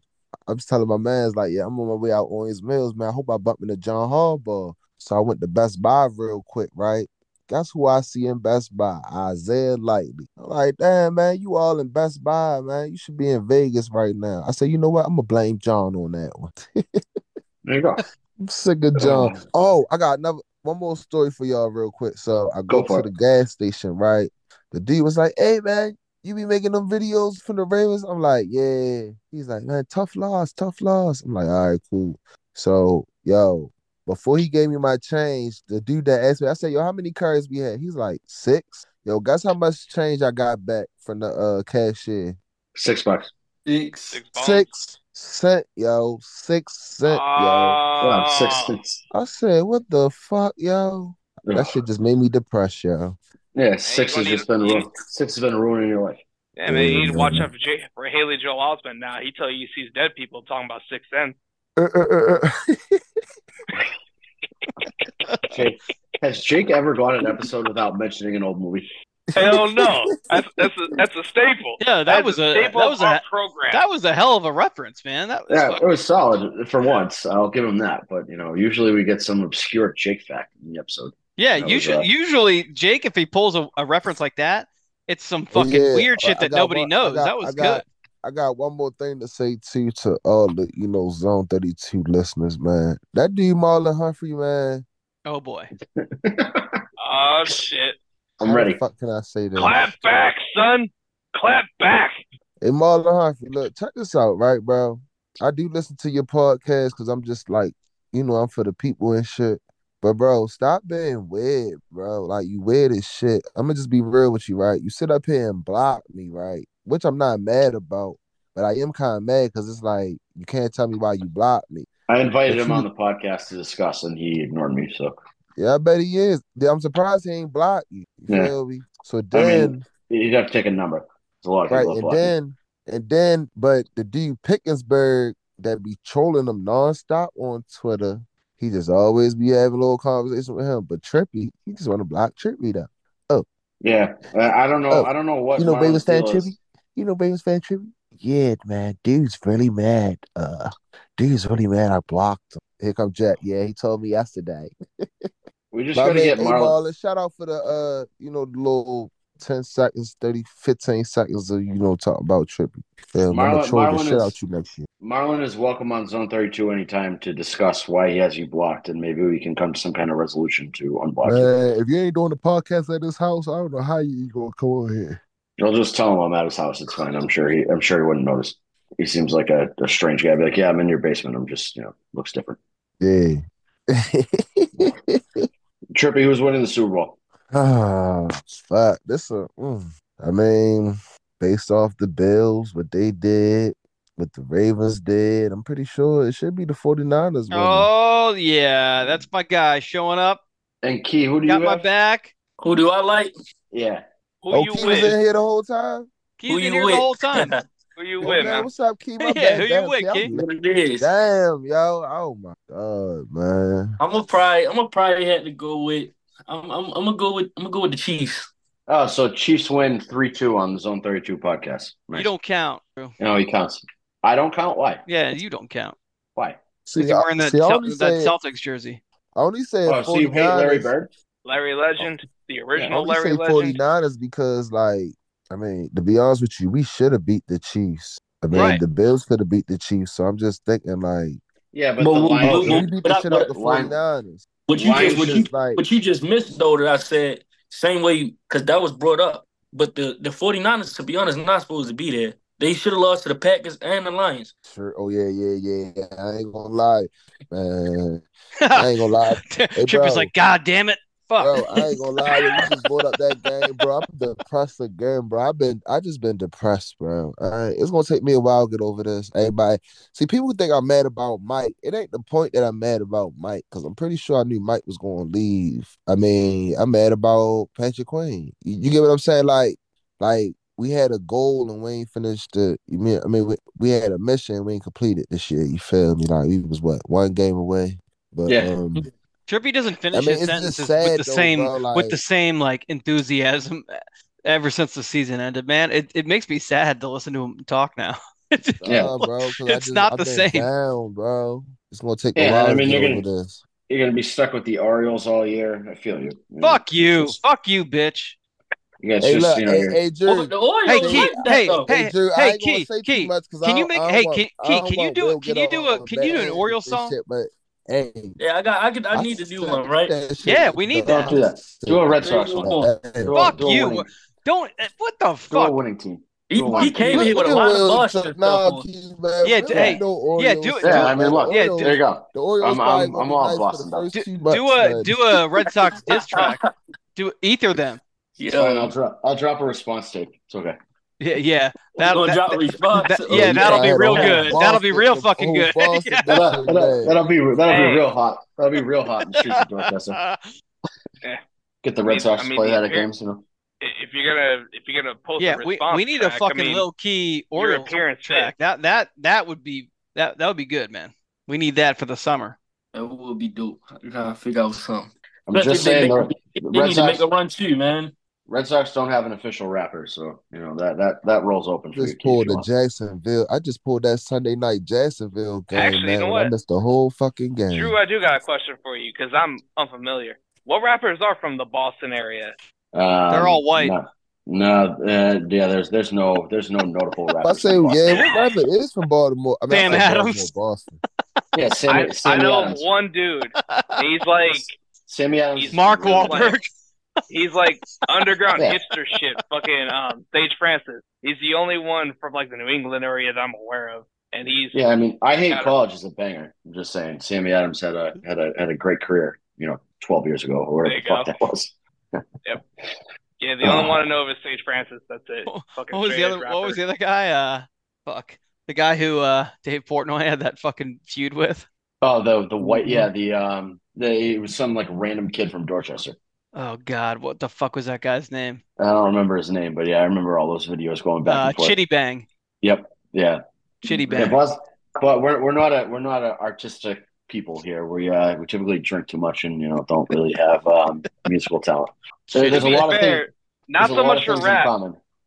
I'm just telling my man's like, yeah, I'm on my way out Owings Mills, man. I hope I bump into John Harbaugh. So I went to Best Buy real quick, right? Guess who I see in Best Buy? Isaiah Likely. I'm like, damn, man, you all in Best Buy, man. You should be in Vegas right now. I said, you know what? I'm gonna blame John on that one. There you go. I'm sick of John. Um, oh, I got another one more story for y'all real quick. So I go, Go to it. the gas station, right? The dude was like, Hey man, you be making them videos from the Ravens? I'm like, Yeah. He's like, Man, tough loss, tough loss. I'm like, all right, cool. So, yo, before he gave me my change, the dude that asked me, I said, Yo, how many cards we had? He's like, six. Yo, guess how much change I got back from the uh cashier? Six bucks. Six. Six cent, yo. Six cent, yo. Wow, six cents. I said, what the fuck, yo? That shit just made me depressed, yo. Yeah, six has just been ru- six has been ruining your life. Yeah, man, you need to watch out for, J- for Haley Joel Osment now. He tell you he sees dead people talking about six cents. Uh, uh, uh. Jake, has Jake ever gone an episode without mentioning an old movie? Hell no, that's that's a, that's a staple. Yeah, that That's was a staple that was a program. that was a hell of a reference, man. That was Yeah, fucking- it was solid for once. I'll give him that. But you know, usually we get some obscure Jake fact in the episode. Yeah. that was, Usually, uh, usually Jake, if he pulls a, a reference like that, it's some fucking Yeah, weird shit that nobody one- knows. got- that was I got- good. I got one more thing to say too to all the you know Zone Thirty Two listeners, man. That dude Marlon Humphrey, man. Oh boy. Oh shit! I'm How ready. the fuck can I say that? Clap back, son. Clap back. Hey Marlon Humphrey, look, check this out, right, bro? I do listen to your podcast because I'm just like, you know, I'm for the people and shit. But bro, stop being weird, bro. Like you weird as shit. I'm gonna just be real with you, right? You sit up here and block me, right? Which I'm not mad about, but I am kind of mad because it's like you can't tell me why you blocked me. I invited But him you- on the podcast to discuss, and he ignored me. So Yeah, I bet he is. I'm surprised he ain't blocked you. You Yeah. feel me? So I then, mean, you'd have to take a number. There's a lot of right, and then, and then, but the dude Pickensburg that be trolling them nonstop on Twitter, he just always be having a little conversation with him. But Trippy, he just want to block Trippy though. Oh, Yeah, I don't know. Oh, I don't know what you know, Ravens fan. Trippy. You know, Ravens fan Trippy. Yeah, man, dude's really mad. Uh, dude's really mad. I blocked him. Here come Jack. Yeah, he told me yesterday. We just gotta get Marlon. Marlon, shout out for the uh, you know, the little 10 seconds, 30, 15 seconds of you know talking about I'm gonna Marlon- the shit is- out you next year. Marlon is welcome on Zone 32 anytime to discuss why he has you blocked, and maybe we can come to some kind of resolution to unblock you. If you ain't doing the podcast at this house, I don't know how you gonna come on here. I'll just tell him I'm at his house. It's fine. I'm sure he. I'm sure he wouldn't notice. He seems like a, a strange guy. Be like, yeah, I'm in your basement. I'm just, you know, looks different. Yeah. Trippy, who's winning the Super Bowl? Ah, fuck. This a, mm, I mean, based off the Bills, what they did, what the Ravens did, I'm pretty sure it should be the 49ers winning. Oh yeah, that's my guy showing up. And Key, who do Got you Got my have? back. Who do I like? Yeah. Who oh, you Key was in with? here the whole time? He's Who in you here with? the whole time. Who you Yo, with, man, man? what's up, Key? My Yeah, bad. who you with, I'm Key? li- What it is? Damn, yo. Oh my god, man. I'm gonna probably I'm gonna probably have to go with I'm I'm, I'm gonna go with I'm gonna go with the Chiefs. Oh, so Chiefs win three two on the Zone 32 podcast. Nice. You don't count. bro. No, he counts. I don't count. Why? Yeah, you don't count. Why? See, Because you're I, wearing that, see, I Cel- only that Celtics jersey. I only say Oh, so you hate Larry Bird? Larry Legend, the original I original only Larry say Legend. 49ers because, like, I mean, to be honest with you, we should have beat the Chiefs. I mean, Right. the Bills could have beat the Chiefs. So I'm just thinking, like, Yeah, but But- the but- Lions. so we beat the but I- shit out the 49ers. What you Lions just what you like, what you just missed though that I said Same way, because that was brought up. But the, the 49ers, to be honest, not supposed to be there. They should have lost to the Packers and the Lions. Sure. Oh yeah, yeah, yeah. yeah. I ain't gonna lie, man. I ain't gonna lie. Hey, Tripper's bro. like, God damn it. Fuck. Bro, I ain't gonna lie. You just brought up that game, bro. I'm depressed again, bro. I've been, I just been depressed, bro. All right, it's gonna take me a while to get over this. Everybody, see, people think I'm mad about Mike. It ain't the point that I'm mad about Mike, because I'm pretty sure I knew Mike was gonna leave. I mean, I'm mad about Patrick Queen. You, you get what I'm saying? Like, like we had a goal and we ain't finished the. You mean? I mean, we, we had a mission we ain't completed this year. You feel me? Like we was what one game away, but Yeah. um. Trippy doesn't finish mean, his sentences sad with the though, same bro, with the same like enthusiasm ever since the season ended. Man, it, it makes me sad to listen to him talk now. Yeah. Nah, bro. 'cause It's just- not I've the same. Down, bro. It's gonna take Yeah, a while I mean, to you're get gonna- over this. You're gonna be stuck with the Orioles all year. I feel you. Fuck you. Fuck you, bitch. You guys Hey, just, look, you know, hey, you're- hey, Drew. Oh, the Orioles Hey, like Key, that, hey, though. hey, Drew, I hey, ain't gonna Key, say Key, too much because can I you don't- make- I don't hey, want- can- I Key, don't can you want do Will a- can get you do all a- can you do an bad Orioles and song? Shit, but hey, Yeah, I got. I could. I need to do one, right? shit Yeah, we need Don't that. do that. Do a Red Sox one. Hey, Do a- Fuck do you. winning- Don't. uh, What the fuck? Do a winning team. He, Do a winning he came here with a lot of Will Boston Chuck- stuff Nah, man. Yeah, Will d- hey, no yeah, do- fan, Yeah, I mean, look, Yeah, Orioles- there you go. The Orioles I'm- probably I'm- I'm all nice Boston, for the first Do, months, do a man. do a Red Sox diss track. Do ether them. It's fine. I'll drop. I'll drop a response tape. It's okay. Yeah, yeah. That, gonna that, drop a that- oh, response. that- Oh, yeah, you that'll gotta be real good. That'll be real fucking good. Yeah. That'll, that'll, that'll be that'll Hey. be real hot. That'll be real hot in the streets of Dorchester. Get the I Red mean- Sox I to mean, play the that at games, you know. If you're gonna if you're gonna post yeah, a we, response we need a fucking I mean, low key your Orioles appearance track. That that that would be that that would be good, man. We need that for the summer. That would be dope. I gotta figure out something. I'm Especially just if they saying make- the, They the Red need to make a run too, man. Red Sox don't have an official rapper, so you know that that that rolls open for you. Just Keith, pulled the. Jacksonville. I just pulled that Sunday night Jacksonville game, Actually, you know and I what? missed the whole fucking game. Drew, I do got a question for you because I'm unfamiliar. What rappers are from the Boston area? Um, They're all white. No, no uh, yeah. There's there's no there's no notable I say, from Boston. yeah, what rapper is from Baltimore? I mean, Sam I Adams. Baltimore, Boston. yeah, I, Sammy, I know Adams. one dude. He's like Sammy Adams. He's Mark really Wahlberg. like- he's like underground hipster shit. Fucking um, Sage Francis. He's the only one from like the New England area that I'm aware of, and he's Yeah, I mean, I hate college is a banger. I'm just saying, Sammy Adams had a had a had a great career. You know, 12 years ago or whatever the fuck go. that was. yep. yeah. The only one I know of is Sage Francis. That's it. Fucking What was the other edge what was the other guy? Uh fuck. The guy who uh Dave Portnoy had that fucking feud with. Oh, the the white, yeah, the um, the it was some like random kid from Dorchester. Oh god, what the fuck was that guy's name? I don't remember his name, but yeah, I remember all those videos going back Uh and forth. Chitty Bang. Yep, yeah, Chitty yeah. Bang. But, but we're we're not a we're not an artistic people here. We uh we typically drink too much and you know don't really have um musical talent. There- there's a be lot of fair, things. not so much for rap,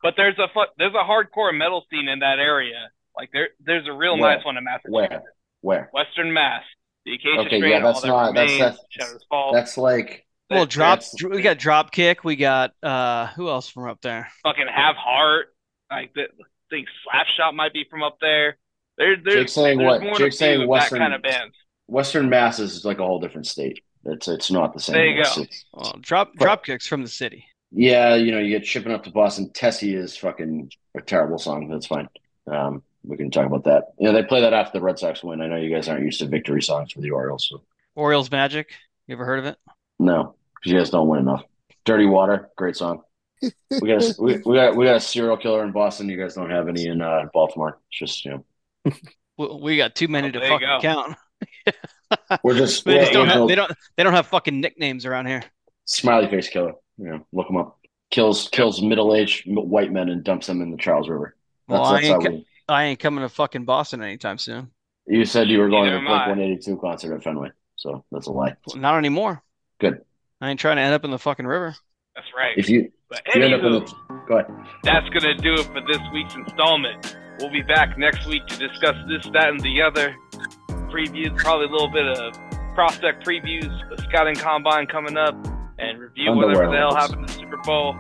but there's a fu- there's a hardcore metal scene in that area. Like there there's a real Where? nice one in Massachusetts. Where where? Western Mass. The Acacia Okay, Strain, yeah, that's not that's that's that's like Well, drop. that's- We got drop kick. We got uh, who else from up there? fucking have heart. Like the I think Slapshot might be from up there. There, there's, Jake's saying there's what? more Jake's than a few saying Western- that kind of bands. Western Mass is like a whole different state. It's it's not the same. There you go. Well, drop But- drop kicks from the city. yeah, you know, you get shipping up to Boston. Tessie is fucking a terrible song. That's fine. Um, we can talk about that. You know, they play that after the Red Sox win. I know you guys aren't used to victory songs for the Orioles, so Orioles Magic. You ever heard of it? No, because you guys don't win enough. Dirty Water, great song. We got a, we, we got we got a serial killer in Boston. You guys don't have any in uh, Baltimore. It's just you know, We, we got too many Oh, to fucking go. count. we're just They we're, just don't have. no- They don't. They don't have fucking nicknames around here. smiley face killer. You know, look him up. Kills kills middle aged white men and dumps them in the Charles River. That's, Well, I that's how ain't ca- we. I ain't coming to fucking Boston anytime soon. You said you were going Neither to am the Blink 182 concert at Fenway, so that's a lie. Not anymore. Good. I ain't trying to end up in the fucking river. That's right. If you But if you end up in the go ahead. that's gonna do it for this week's installment. We'll be back next week to discuss this, that, and the other. Previews, probably a little bit of prospect previews, the scouting combine coming up, and review Underwear whatever the hell Olympics. happened in the Super Bowl.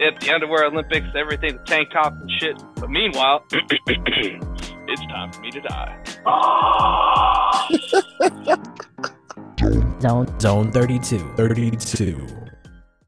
Yep, the underwear Olympics, everything, the tank tops and shit. But meanwhile, it's time for me to die. Zone Zone 32. 32.